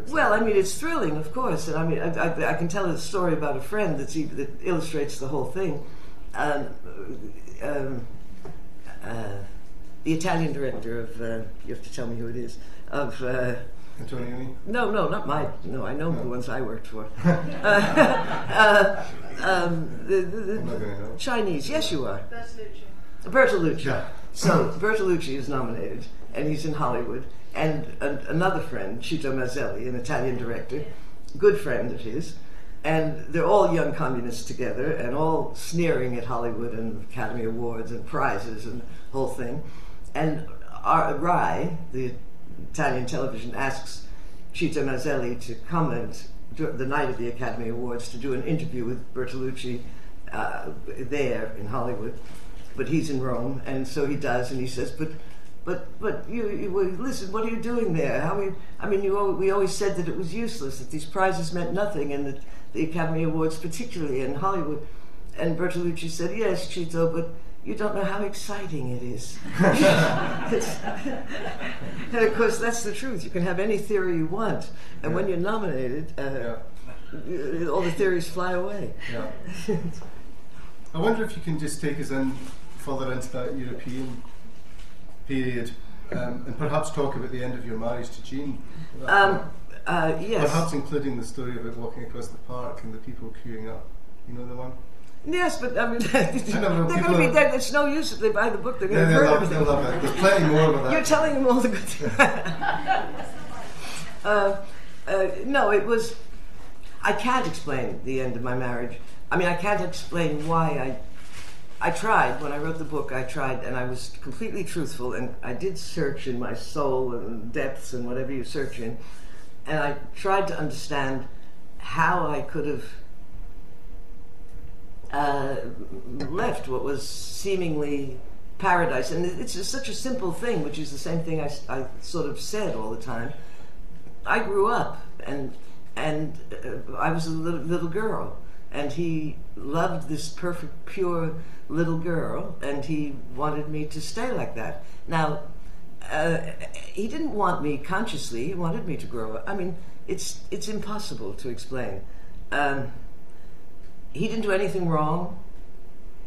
well, I mean, it's thrilling, of course, and I mean, I, I, I can tell a story about a friend that's, that illustrates the whole thing. Um, um, uh, the Italian director of, uh, you have to tell me who it is, of. Uh, Antonioni? No, no, not my. No, I know no. the ones I worked for. uh, uh, um, the, the, the Chinese. Yes, you are. Bertolucci. Bertolucci. Yeah. So Bertolucci is nominated, and he's in Hollywood and a, another friend, Citto Maselli, an Italian director, good friend of his, and they're all young communists together and all sneering at Hollywood and Academy Awards and prizes and the whole thing. And our, Rai, the Italian television, asks Citto Maselli to comment the night of the Academy Awards to do an interview with Bertolucci uh, there in Hollywood. But he's in Rome, and so he does, and he says, but but but you, you listen. What are you doing there? How you, I mean, you we always said that it was useless. That these prizes meant nothing, and that the Academy Awards, particularly in Hollywood. And Bertolucci said, "Yes, Citto, but you don't know how exciting it is." and of course, that's the truth. You can have any theory you want, and yeah. when you're nominated, uh, yeah. all the theories fly away. Yeah. I wonder if you can just take us in further into that European period, um, and perhaps talk about the end of your marriage to Gene. Um, uh, yes. Perhaps including the story about walking across the park and the people queuing up. You know the one? Yes, but I mean, they're going to be dead. It's no use if they buy the book. They're going to yeah, love, they'll love it. There's plenty more about that. You're telling them all the good things. uh, uh, no, it was. I can't explain the end of my marriage. I mean, I can't explain why I I tried when I wrote the book. I tried, and I was completely truthful, and I did search in my soul and depths and whatever you search in, and I tried to understand how I could have uh, left what was seemingly paradise. And it's such a simple thing, which is the same thing I, I sort of said all the time. I grew up, and and uh, I was a little, little girl, and he loved this perfect, pure little girl, and he wanted me to stay like that. Now, uh, he didn't want me consciously. He wanted me to grow up. I mean, it's it's impossible to explain. Um, he didn't do anything wrong,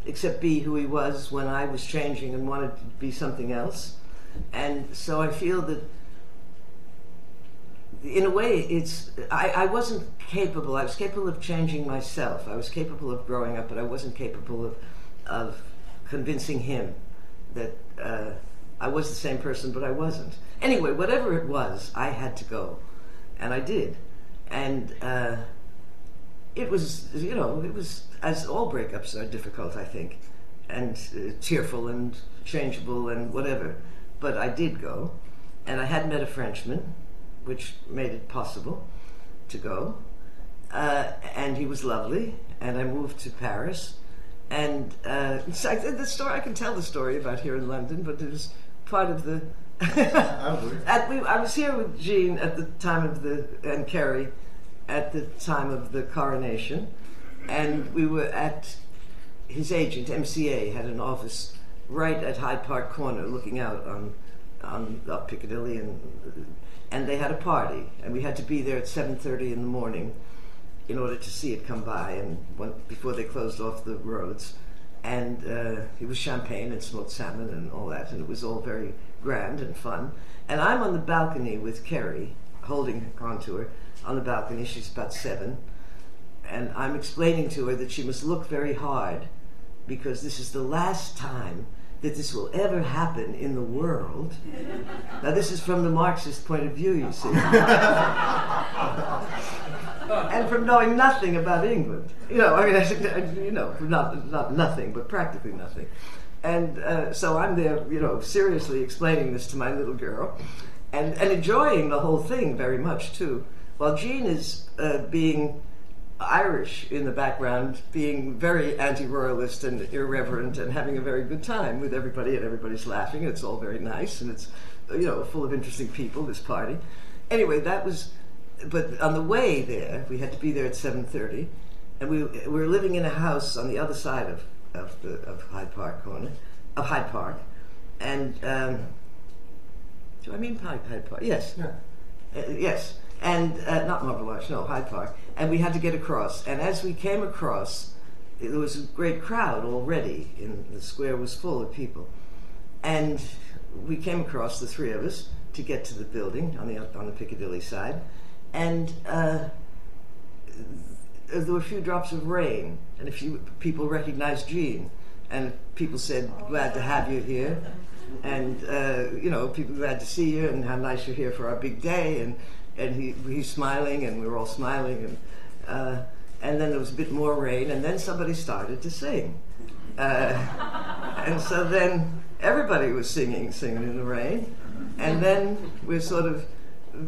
except be who he was when I was changing and wanted to be something else. And so I feel that, in a way, it's I, I wasn't capable. I was capable of changing myself. I was capable of growing up, but I wasn't capable of of convincing him that uh, I was the same person, but I wasn't. Anyway, whatever it was, I had to go, and I did, and uh, it was, you know, it was as all breakups are difficult, I think, and uh, tearful and changeable and whatever. But I did go, and I had met a Frenchman, which made it possible to go, uh, and he was lovely, and I moved to Paris. And uh, so the story I can tell the story about here in London, but it was part of the. at, we, I was here with Gene at the time of the and Kerry at the time of the coronation, and we were at his agent MCA had an office right at Hyde Park Corner, looking out on on up Piccadilly, and and they had a party, and we had to be there at seven thirty in the morning in order to see it come by, and when, before they closed off the roads. And uh, it was champagne and smoked salmon and all that, and it was all very grand and fun. And I'm on the balcony with Kerry, holding her on the balcony. She's about seven, and I'm explaining to her that she must look very hard because this is the last time that this will ever happen in the world. now, this is from the Marxist point of view, you see. and from knowing nothing about England. You know, I mean, you know, not, not nothing, but practically nothing. And uh, so I'm there, you know, seriously explaining this to my little girl and, and enjoying the whole thing very much, too. While Gene is uh, being Irish in the background, being very anti royalist and irreverent and having a very good time with everybody, and everybody's laughing. It's all very nice, and it's, you know, full of interesting people, this party. Anyway, that was, but on the way there, we had to be there at 7.30, and we, we were living in a house on the other side of, of, the, of Hyde Park corner, of Hyde Park, and, um, do I mean Hyde, Hyde Park? Yes. Yeah. Uh, yes, and uh, not Marble Arch, no, Hyde Park. And we had to get across. And as we came across, there was a great crowd already, and the square was full of people. And we came across, the three of us, to get to the building on the, on the Piccadilly side. And uh, there were a few drops of rain, and a few people recognized Gene. And people said, Glad to have you here and uh, you know, people glad to see you and how nice you're here for our big day. And and he he's smiling, and we were all smiling, and uh, and then there was a bit more rain, and then somebody started to sing, uh, and so then everybody was singing, singing in the rain, and then we're sort of.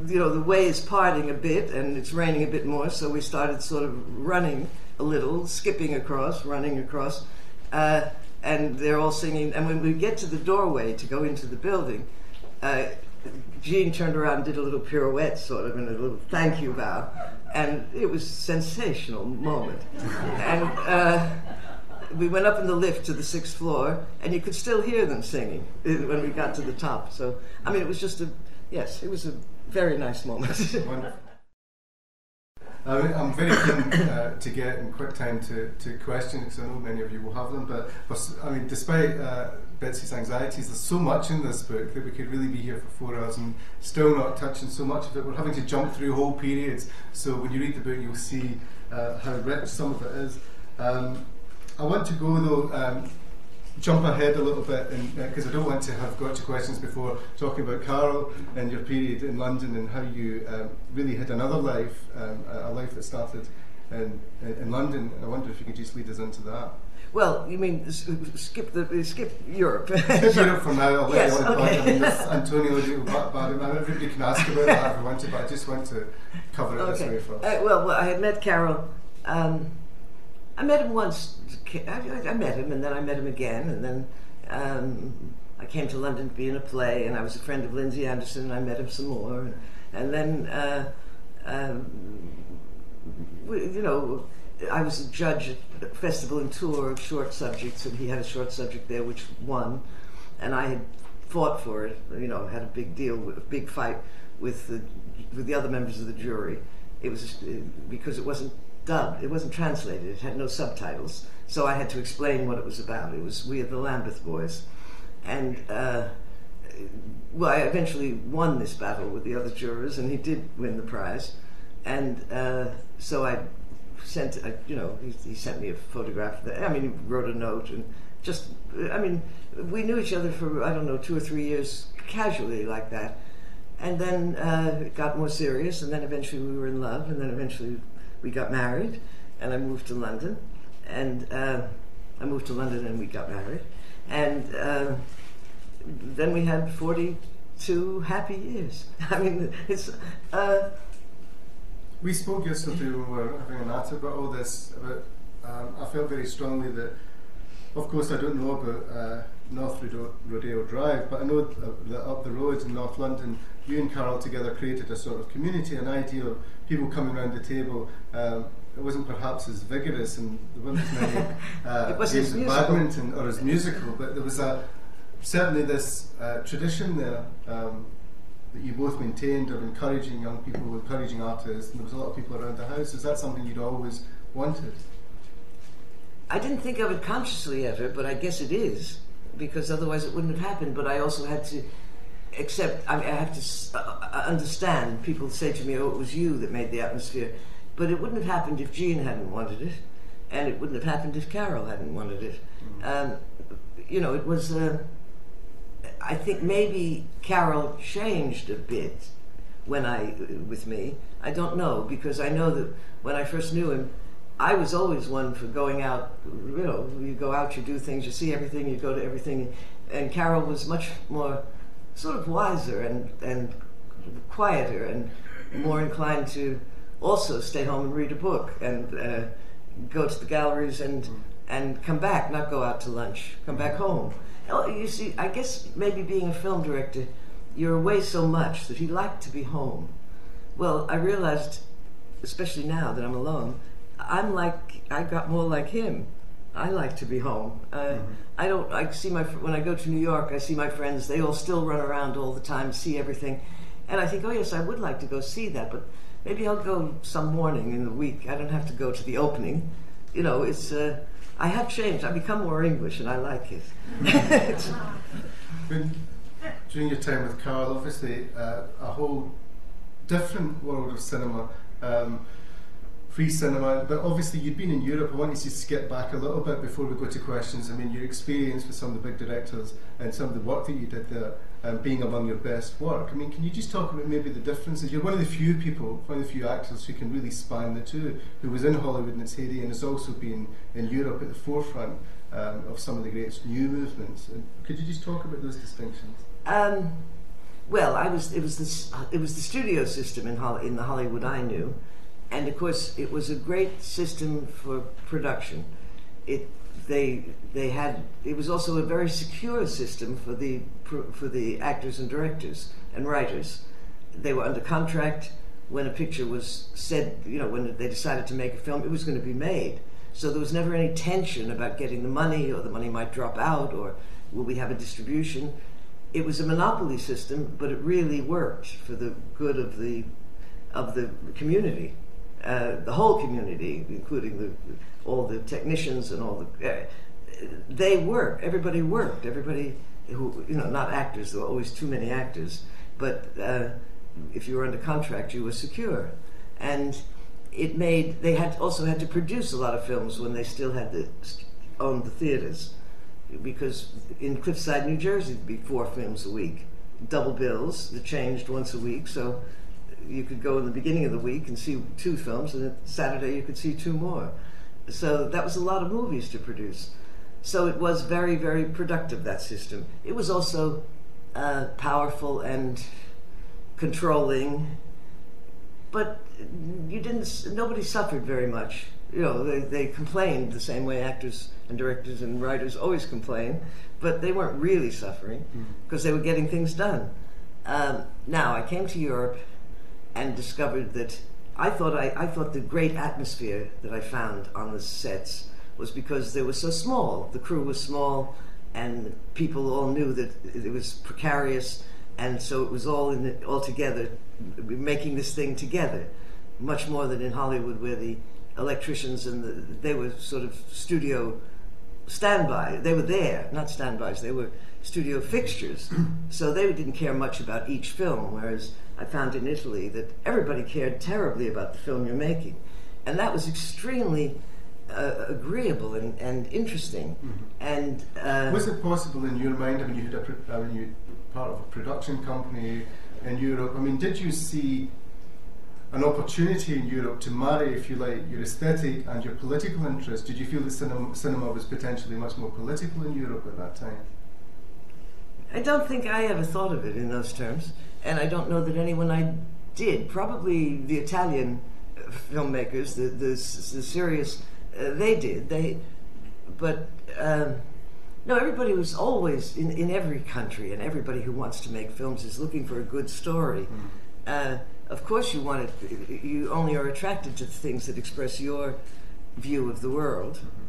You know, the way is parting a bit and it's raining a bit more, so we started sort of running a little, skipping across, running across. Uh, and they're all singing. And when we get to the doorway to go into the building, uh, Gene turned around and did a little pirouette, sort of, and a little thank you bow, and it was a sensational moment. and uh, we went up in the lift to the sixth floor, and you could still hear them singing when we got to the top. So, I mean, it was just a yes, it was a very nice moment. I'm very keen uh, to get in quick time to, to questions because I know many of you will have them. But, but I mean, despite uh, Betsy's anxieties, there's so much in this book that we could really be here for four hours and still not touching so much of it. We're having to jump through whole periods. So when you read the book, you'll see uh, how rich some of it is. Um, I want to go though. Um, jump ahead a little bit because uh, I don't want to have got to questions before talking about Karel and your period in London and how you um, really had another life, um, a life that started in, in London. I wonder if you could just lead us into that. Well, you mean skip the skip Europe? skip Europe for now. I'll let yes, you okay. I mean, Antonio. Everybody can ask about that if you want to, but I just want to cover it okay. this way first. Uh, well, well, I had met Karel. Um, I met him once. I, I, met him, and then I met him again, and then um, I came to London to be in a play, and I was a friend of Lindsay Anderson, and I met him some more, and, and then, uh, um, you know, I was a judge at a Festival and Tour of short subjects, and he had a short subject there which won, and I had fought for it. You know, had a big deal, a big fight with the with the other members of the jury. It was because it wasn't dubbed. It wasn't translated. It had no subtitles. So I had to explain what it was about. It was We Are the Lambeth Boys. And, uh, well, I eventually won this battle with the other jurors, and he did win the prize. And uh, so I sent, uh, you know, he, he, sent me a photograph. Of that, I mean, he wrote a note and just, I mean, we knew each other for, I don't know, two or three years casually like that. And then uh, it got more serious, and then eventually we were in love, and then eventually we got married, and I moved to London, and uh, I moved to London and we got married, and uh, then we had forty-two happy years. I mean, it's. Uh, we spoke yesterday when we were having a natter about all this. About um, I felt very strongly that, of course, I don't know about uh, North Rodeo Drive, but I know that up the road in North London, you and Karel together created a sort of community, an idea of people coming around the table. Um, it wasn't perhaps as vigorous and there weren't as many uh, games of badminton or as musical, but there was a certainly this uh, tradition there um, that you both maintained of encouraging young people, encouraging artists, and there was a lot of people around the house. Is that something you'd always wanted? I didn't think of it consciously ever, but I guess it is because otherwise it wouldn't have happened. But I also had to accept. I, mean, I have to uh, uh, understand. People say to me, "Oh, it was you that made the atmosphere," but it wouldn't have happened if Gene hadn't wanted it, and it wouldn't have happened if Karel hadn't wanted it. Mm-hmm. Um, you know, it was. Uh, I think maybe Karel changed a bit when I with me. I don't know because I know that when I first knew him, I was always one for going out. You know, you go out, you do things, you see everything, you go to everything. And Karel was much more sort of wiser and and quieter and more inclined to also stay home and read a book and uh, go to the galleries and and come back, not go out to lunch, come back home. Oh, you see, I guess maybe being a film director, you're away so much that he liked to be home. Well, I realized, especially now that I'm alone, I'm like I got more like him. I like to be home. Uh, mm-hmm. I don't. I see my when I go to New York. I see my friends. They all still run around all the time, see everything, and I think, oh yes, I would like to go see that, but maybe I'll go some morning in the week. I don't have to go to the opening. You know, it's. Uh, I have changed. I've become more English, and I like it. when, during your time with Karel, obviously uh, a whole different world of cinema. Um, free cinema, but obviously you've been in Europe. I want you to skip back a little bit before we go to questions. I mean, your experience with some of the big directors and some of the work that you did there, um, being among your best work. I mean, can you just talk about maybe the differences? You're one of the few people, one of the few actors who can really span the two, who was in Hollywood in its heyday and has also been in Europe at the forefront um, of some of the great new movements. And could you just talk about those distinctions? Um, well, I was. It was this. It was the studio system in, Hol- in the Hollywood I knew and of course it was a great system for production. It they they had it was also a very secure system for the for the actors and directors and writers. They were under contract when a picture was said. You know when they decided to make a film, it was going to be made. So there was never any tension about getting the money, or the money might drop out, or will we have a distribution. It was a monopoly system, but it really worked for the good of the of the community uh, the whole community, including the, all the technicians and all the, uh, they worked. Everybody worked. Everybody who, you know, not actors. There were always too many actors, but uh, if you were under contract, you were secure, and it made. They had also had to produce a lot of films when they still had to own the theaters, because in Cliffside, New Jersey, it'd be four films a week, double bills that changed once a week, so you could go in the beginning of the week and see two films, and then Saturday you could see two more. So that was a lot of movies to produce. So it was very, very productive, that system. It was also uh, powerful and controlling, but you didn't, nobody suffered very much. You know, they, they complained the same way actors and directors and writers always complain, but they weren't really suffering because mm. they were getting things done. Um, now, I came to Europe and discovered that I thought I, I thought the great atmosphere that I found on the sets was because they were so small. The crew was small, and people all knew that it was precarious, and so it was all in all together, making this thing together, much more than in Hollywood, where the electricians and the, they were sort of studio standby. They were there, not standbys. They were studio fixtures, so they didn't care much about each film, whereas I found in Italy that everybody cared terribly about the film you're making. And that was extremely uh, agreeable and, and interesting. Mm-hmm. And uh, was it possible in your mind? I mean, you had a, I mean, you part of a production company in Europe. I mean, did you see an opportunity in Europe to marry, if you like, your aesthetic and your political interest? Did you feel that cinema, cinema was potentially much more political in Europe at that time? I don't think I ever thought of it in those terms and I don't know that anyone I did. Probably the Italian filmmakers, the the, the serious, uh, they did. They, but um, no, everybody was always in in every country, and everybody who wants to make films is looking for a good story. Mm. Uh, of course, you want it. You only are attracted to the things that express your view of the world. Mm-hmm.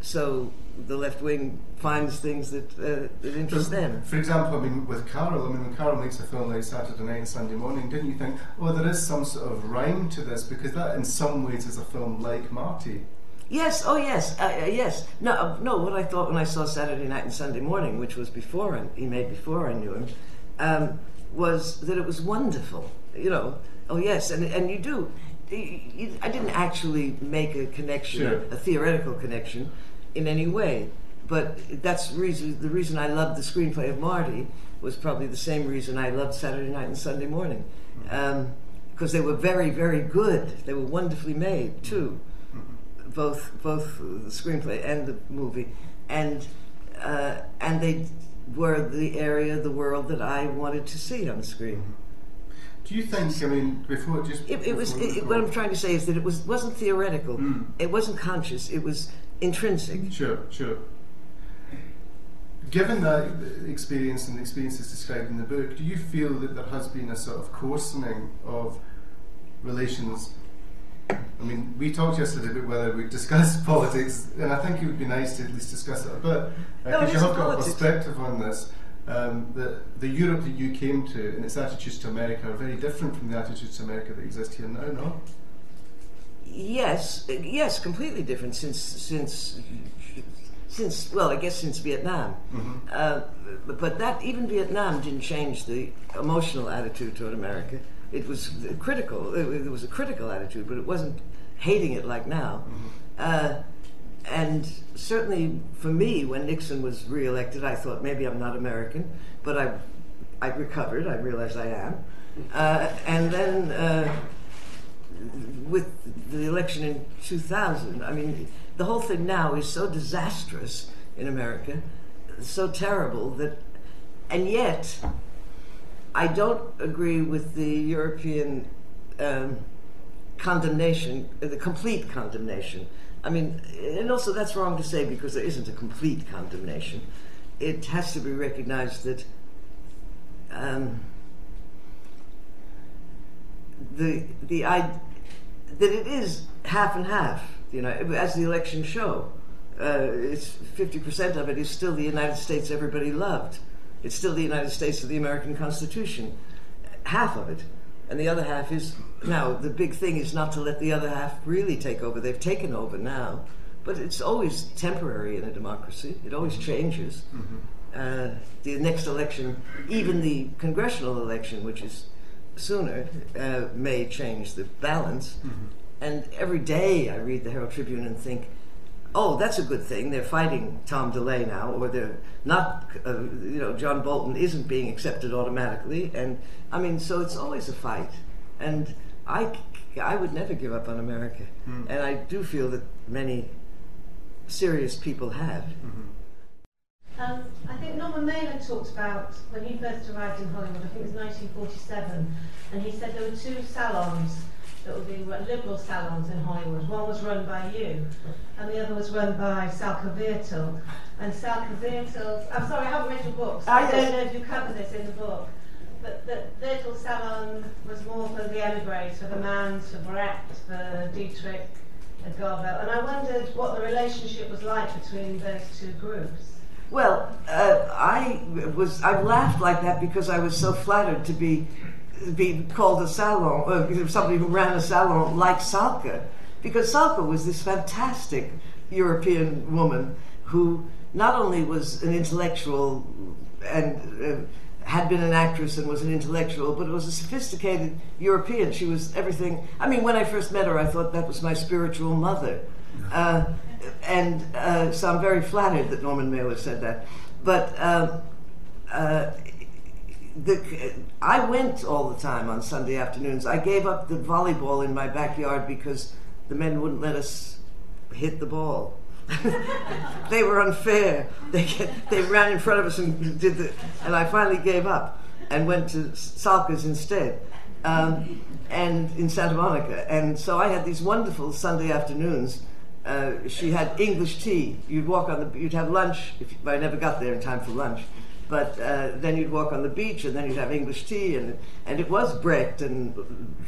So the left wing finds things that uh, that interest them. For example, I mean, with Karel, I mean, when Karel makes a film like Saturday Night and Sunday Morning, didn't you think, oh, there is some sort of rhyme to this because that, in some ways, is a film like Marty. Yes, oh yes, uh, uh, yes. No, uh, no. What I thought when I saw Saturday Night and Sunday Morning, which was before I, he made before I knew him, um, was that it was wonderful. You know, oh yes, and and you do. You, you, I didn't actually make a connection, Sure. a theoretical connection, in any way. But that's the reason. The reason I loved the screenplay of Marty was probably the same reason I loved Saturday Night and Sunday Morning, mm-hmm. um, because they were very, very good. They were wonderfully made mm-hmm. too mm-hmm. both both the screenplay and the movie, and uh, and they were the area the world that I wanted to see on the screen. Do you think, I mean, before just. It, it was it, what I'm trying to say is that it was wasn't theoretical, hmm. it wasn't conscious, it was intrinsic. Sure, sure. Given that experience and the experiences described in the book, do you feel that there has been a sort of coarsening of relations? I mean, we talked yesterday about whether we discuss politics, and I think it would be nice to at least discuss it a bit, No, it because you have got a perspective on this. Um, the, the Europe that you came to and its attitudes to America are very different from the attitudes to America that exist here now, no? Yes, yes, completely different since since since well, I guess since Vietnam. Uh, but, that even Vietnam didn't change the emotional attitude toward America. It was critical. It, was a critical attitude, but it wasn't hating it like now. Uh, and certainly for me, when Nixon was reelected, I thought maybe I'm not American, but I, I recovered. I realized I am. Uh, and then uh, with the election in 2000, I mean, the whole thing now is so disastrous in America, so terrible that, and yet, I don't agree with the European um, condemnation, the complete condemnation. I mean, and also that's wrong to say because there isn't a complete condemnation. It has to be recognized that um, the the I, that it is half and half. You know, as the elections show, uh, it's fifty percent of it is still the United States everybody loved. It's still the United States of the American Constitution, half of it, and the other half is now the big thing is not to let the other half really take over. They've taken over now, but it's always temporary in a democracy. It always changes. Uh, the next election, even the congressional election, which is sooner, uh, may change the balance. And every day I read the Herald Tribune and think, oh, that's a good thing. They're fighting Tom DeLay now, or they're not, uh, you know, John Bolton isn't being accepted automatically. And I mean, so it's always a fight. And I, I would never give up on America. And I do feel that many serious people have. Um, I think Norman Mailer talked about when he first arrived in Hollywood, I think it was 1947, and he said there were two salons that were being run, liberal salons in Hollywood. One was run by you, and the other was run by Salka Viertel. And Salka Viertel, I'm sorry, I haven't read your books. so I I- don't know if you cover this in the book. But the Viertel salon was more for the emigres, for the Mans, for Brecht, for Dietrich, and Garvell. And I wondered what the relationship was like between those two groups. Well, uh, I was I laughed like that because I was so flattered to be be called a salon, uh, somebody who ran a salon like Salka, because Salka was this fantastic European woman who not only was an intellectual and uh, had been an actress and was an intellectual, but was a sophisticated European. She was everything. I mean, when I first met her, I thought that was my spiritual mother. Uh, and uh, so I'm very flattered that Norman Mailer said that. But um, uh, the, I went all the time on Sunday afternoons. I gave up the volleyball in my backyard because the men wouldn't let us hit the ball. they were unfair. They they ran in front of us and did the, and I finally gave up and went to Salka's instead, um, and in Santa Monica. And so I had these wonderful Sunday afternoons. Uh, she had English tea. You'd walk on the, you'd have lunch. If I never got there in time for lunch, but uh, then you'd walk on the beach, and then you'd have English tea, and and it was Brecht and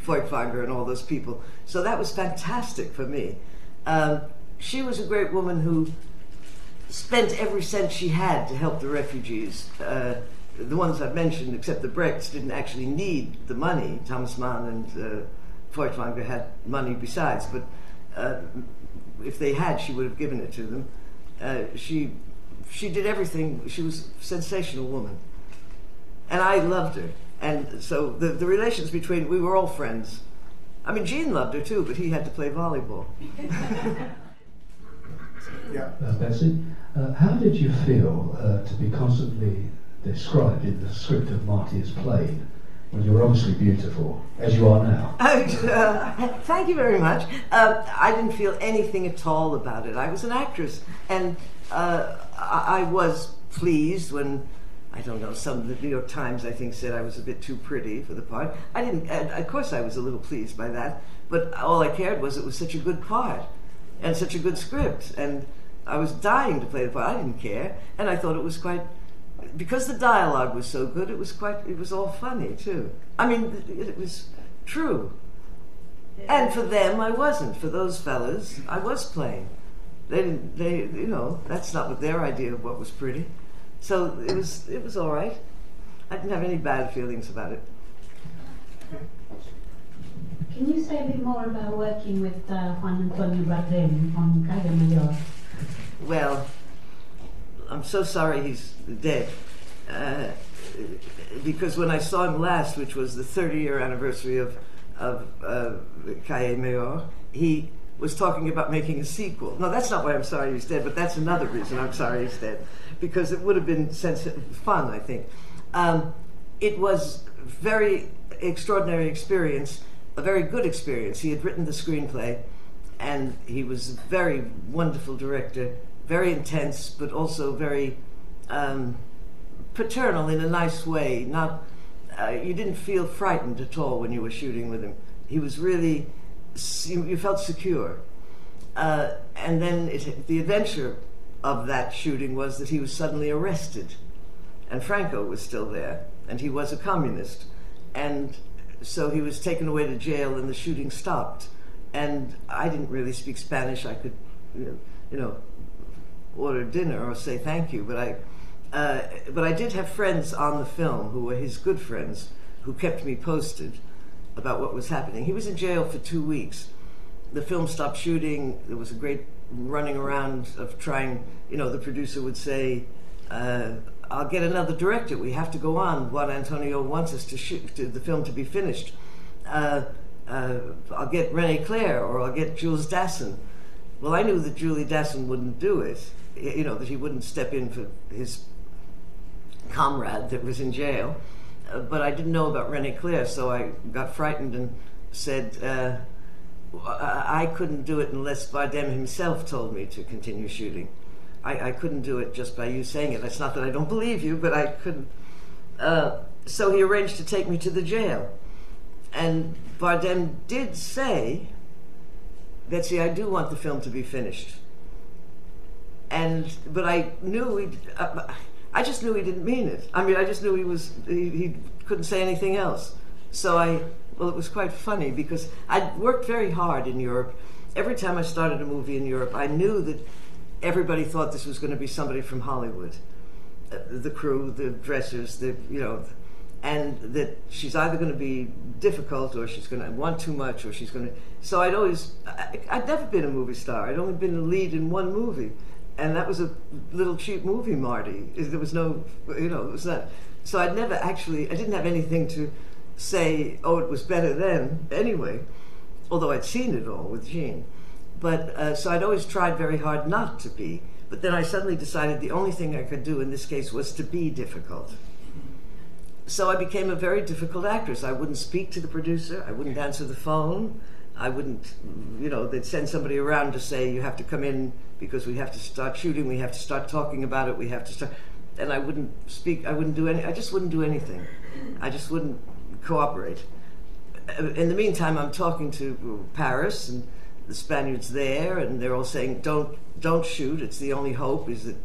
Feuchtwanger and all those people. So that was fantastic for me. Um, she was a great woman who spent every cent she had to help the refugees. Uh, the ones I've mentioned, except the Brechts, didn't actually need the money. Thomas Mann and uh, Feuchtwanger had money besides, but uh, if they had, she would have given it to them. Uh, she she did everything. She was a sensational woman, and I loved her. And so the the relations between we were all friends. I mean, Gene loved her too, but he had to play volleyball. Yeah. Uh, Betsy, uh, how did you feel uh, to be constantly described in the script of Marty as plain when you were obviously beautiful, as you are now? Uh, thank you very much. Uh, I didn't feel anything at all about it. I was an actress, and uh, I-, I was pleased when. I don't know. Some of the New York Times, I think, said I was a bit too pretty for the part. I didn't. of course, I was a little pleased by that. But all I cared was it was such a good part, and such a good script, and I was dying to play the part. I didn't care, and I thought it was quite because the dialogue was so good. It was quite. It was all funny too. I mean, it, it was true. And for them, I wasn't. For those fellas, I was playing. They didn't. They, you know, that's not what their idea of what was pretty. So it was. It was all right. I didn't have any bad feelings about it. Can you say a bit more about working with uh, Juan Antonio Bardem on Calle Mayor? Well, I'm so sorry he's dead. Uh, because when I saw him last, which was the 30 year anniversary of, of uh, Calle Mayor, he was talking about making a sequel. No, that's not why I'm sorry he's dead, but that's another reason I'm sorry he's dead. Because it would have been fun, I think. Um, it was very extraordinary experience, a very good experience. He had written the screenplay, and he was a very wonderful director, very intense, but also very um, paternal in a nice way. Not uh, you didn't feel frightened at all when you were shooting with him. He was really you, felt secure. Uh, and then it, the adventure of that shooting was that he was suddenly arrested, and Franco was still there, and he was a communist, and so he was taken away to jail, and the shooting stopped. And I didn't really speak Spanish. I could, you know, you know order dinner or say thank you, but I, uh, but I did have friends on the film who were his good friends who kept me posted about what was happening. He was in jail for two weeks. The film stopped shooting. There was a great running around of trying. You know, the producer would say, uh, "I'll get another director. We have to go on. Juan Antonio wants us to shoot to the film to be finished. Uh, uh, I'll get Rene Clair or I'll get Jules Dassin." Well, I knew that Julie Dassin wouldn't do it. You know that he wouldn't step in for his comrade that was in jail. Uh, but I didn't know about Rene Clair, so I got frightened and said uh, I-, I couldn't do it unless Bardem himself told me to continue shooting. I, I couldn't do it just by you saying it. It's not that I don't believe you, but I couldn't. Uh, so he arranged to take me to the jail. And Bardem did say, Betsy, I do want the film to be finished. And, but I knew he, uh, I just knew he didn't mean it. I mean, I just knew he was, he, he couldn't say anything else. So I, well, it was quite funny because I'd worked very hard in Europe. Every time I started a movie in Europe, I knew that everybody thought this was going to be somebody from Hollywood. Uh, the crew, the dressers, the, you know, and that she's either going to be difficult or she's going to want too much or she's going to. So I'd always, I, I'd never been a movie star. I'd only been a lead in one movie and that was a little cheap movie, Marty. There was no, you know, it was not. So I'd never actually, I didn't have anything to say, oh, it was better then, anyway, although I'd seen it all with Gene. But uh, so I'd always tried very hard not to be. But then I suddenly decided the only thing I could do in this case was to be difficult. So I became a very difficult actress. I wouldn't speak to the producer, I wouldn't answer the phone. I wouldn't, you know, they'd send somebody around to say, you have to come in because we have to start shooting, we have to start talking about it, we have to start. And I wouldn't speak, I wouldn't do any, I just wouldn't do anything. I just wouldn't cooperate. In the meantime, I'm talking to Paris and the Spaniards there, and they're all saying, don't, don't shoot. It's the only hope is that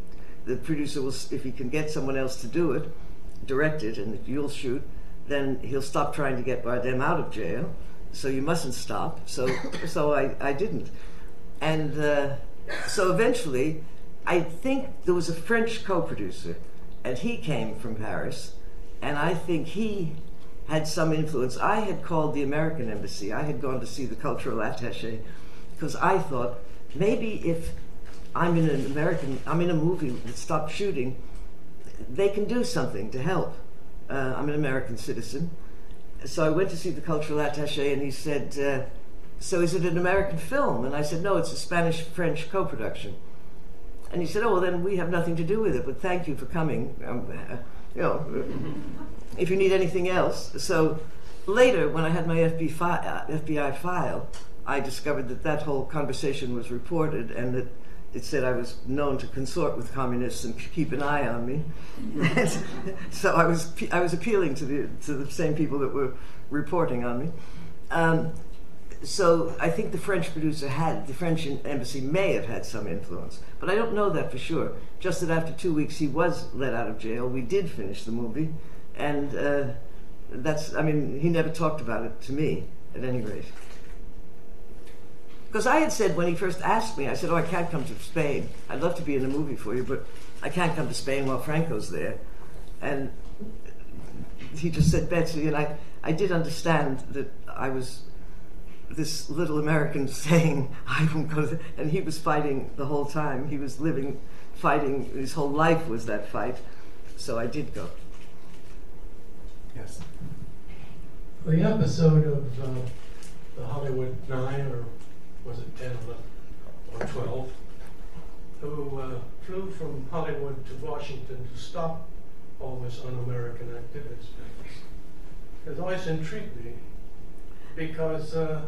the producer will, if he can get someone else to do it, direct it, and you'll shoot, then he'll stop trying to get Bardem out of jail so you mustn't stop. So, so I, I didn't. And uh, so eventually, I think there was a French co-producer, and he came from Paris, and I think he had some influence. I had called the American embassy. I had gone to see the cultural attaché because I thought maybe if I'm in an American, I'm in a movie that stopped shooting, they can do something to help. Uh, I'm an American citizen. So I went to see the cultural attaché, and he said, uh, So is it an American film? And I said, No, it's a Spanish French co production. And he said, Oh, well, then we have nothing to do with it, but thank you for coming. Um, uh, you know, if you need anything else. So later, when I had my fi- uh, FBI file, I discovered that that whole conversation was reported and that it said I was known to consort with communists and keep an eye on me. so I was I was appealing to the to the same people that were reporting on me. Um, so I think the French producer had the French embassy may have had some influence, but I don't know that for sure. Just that after two weeks he was let out of jail. We did finish the movie, and uh, that's I mean he never talked about it to me at any rate. Because I had said when he first asked me, I said, "Oh, I can't come to Spain. I'd love to be in a movie for you, but I can't come to Spain while Franco's there." And he just said, "Betsy," and I, I did understand that I was this little American saying, "I won't go," to, and he was fighting the whole time. He was living, fighting. His whole life was that fight. So I did go. Yes. The episode of uh, the Hollywood Nine, or was it 10, 11, or 12, who uh, flew from Hollywood to Washington to stop all this un-American activities. Has always intrigued me because uh,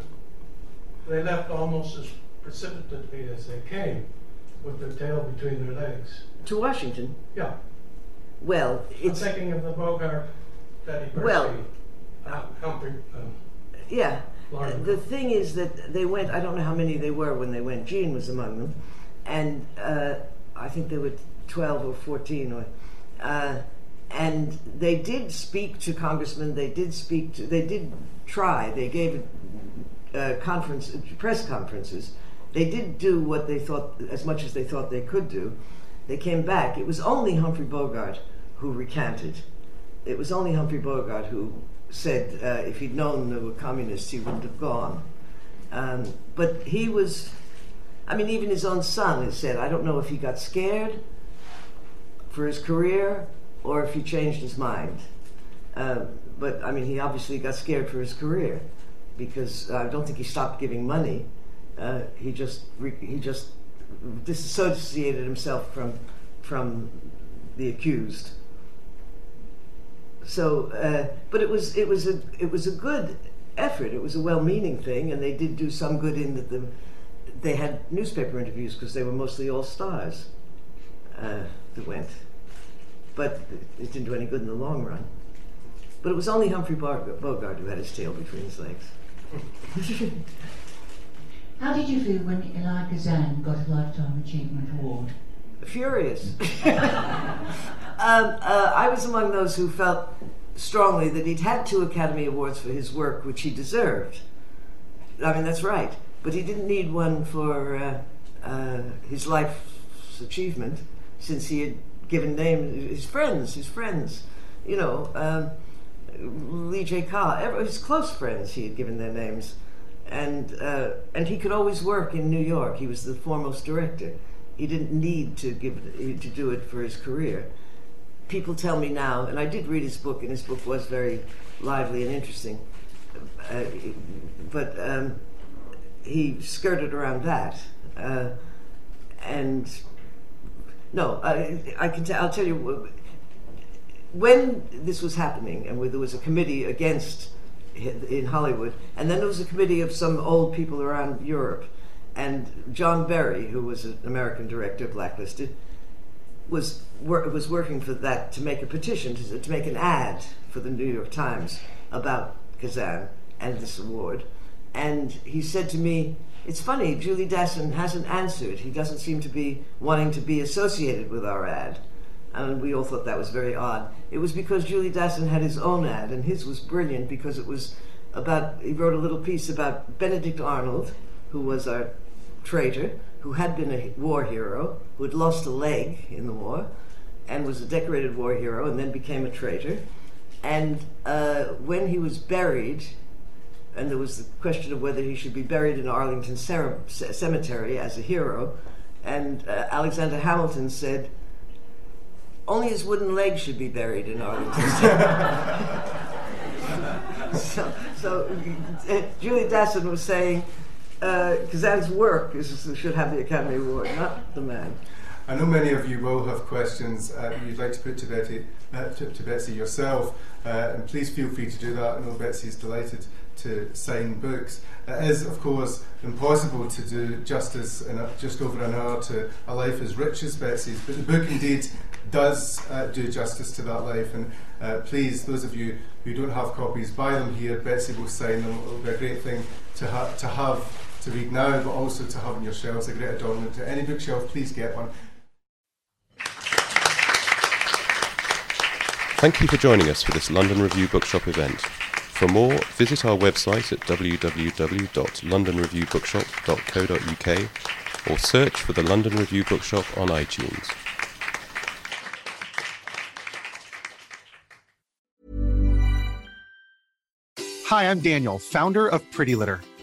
they left almost as precipitately as they came, with their tail between their legs. To Washington? Yeah. Well, it's. I'm thinking of the Bogart, Betty Well, uh, Humphrey. Um, Yeah. The thing is that they went, I don't know how many they were when they went. Gene was among them. And uh, I think they were 12 or 14. Or, uh, and they did speak to congressmen. They did speak to, they did try. They gave uh, conference, press conferences. They did do what they thought, as much as they thought they could do. They came back. It was only Humphrey Bogart who recanted. It was only Humphrey Bogart who said uh, if he'd known there were communists, he wouldn't have gone. Um, but he was, I mean, even his own son has said, I don't know if he got scared for his career or if he changed his mind. Uh, but I mean, he obviously got scared for his career because I don't think he stopped giving money. Uh, he just re- he just disassociated himself from from the accused. So, uh, but it was it was a it was a good effort. It was a well-meaning thing, and they did do some good in that the they had newspaper interviews because they were mostly all stars uh, that went. But it didn't do any good in the long run. But it was only Humphrey Bogart, who had his tail between his legs. How did you feel when Eli Kazan got a Lifetime Achievement Award? Furious. um, uh, I was among those who felt strongly that he'd had two Academy Awards for his work, which he deserved. I mean, that's right. But he didn't need one for uh, uh, his life's achievement, since he had given name his friends, his friends, you know, um, Lee J. Ever- his close friends. He had given their names, and uh, and he could always work in New York. He was the foremost director. He didn't need to give to do it for his career. People tell me now, and I did read his book, and his book was very lively and interesting. Uh, but um, he skirted around that, uh, and no, I, I can. T- I'll tell you when this was happening, and there was a committee against in Hollywood, and then there was a committee of some old people around Europe, and John Berry, who was an American director, blacklisted, was wor- was working for that to make a petition to, to make an ad for the New York Times about Kazan and this award, and he said to me. It's funny, Julie Dassin hasn't answered. He doesn't seem to be wanting to be associated with our ad. And we all thought that was very odd. It was because Julie Dassin had his own ad, and his was brilliant because it was about, he wrote a little piece about Benedict Arnold, who was our traitor who had been a war hero, who had lost a leg in the war, and was a decorated war hero, and then became a traitor. And uh, when he was buried, and there was the question of whether he should be buried in Arlington Cemetery as a hero, and uh, Alexander Hamilton said, only his wooden leg should be buried in Arlington Cemetery. so, so uh, Julie Dassin was saying, uh, Kazan's work is, should have the Academy Award, not the man. I know many of you will have questions uh, you'd like to put to, Betty, uh, to, to, Betsy yourself, uh, and please feel free to do that. I know Betsy is delighted to sign books. It is, of course, impossible to do justice in a, just over an hour to a life as rich as Betsy's, but the book indeed does uh, do justice to that life. And uh, please, those of you who don't have copies, buy them here. Betsy will sign them. It will be a great thing to, ha- to have to read now, but also to have on your shelves. A great adornment to any bookshelf. Please get one. Thank you for joining us for this London Review Bookshop event. For more, visit our website at www.londonreviewbookshop.co.uk or search for the London Review Bookshop on iTunes. Hi, I'm Daniel, founder of Pretty Litter.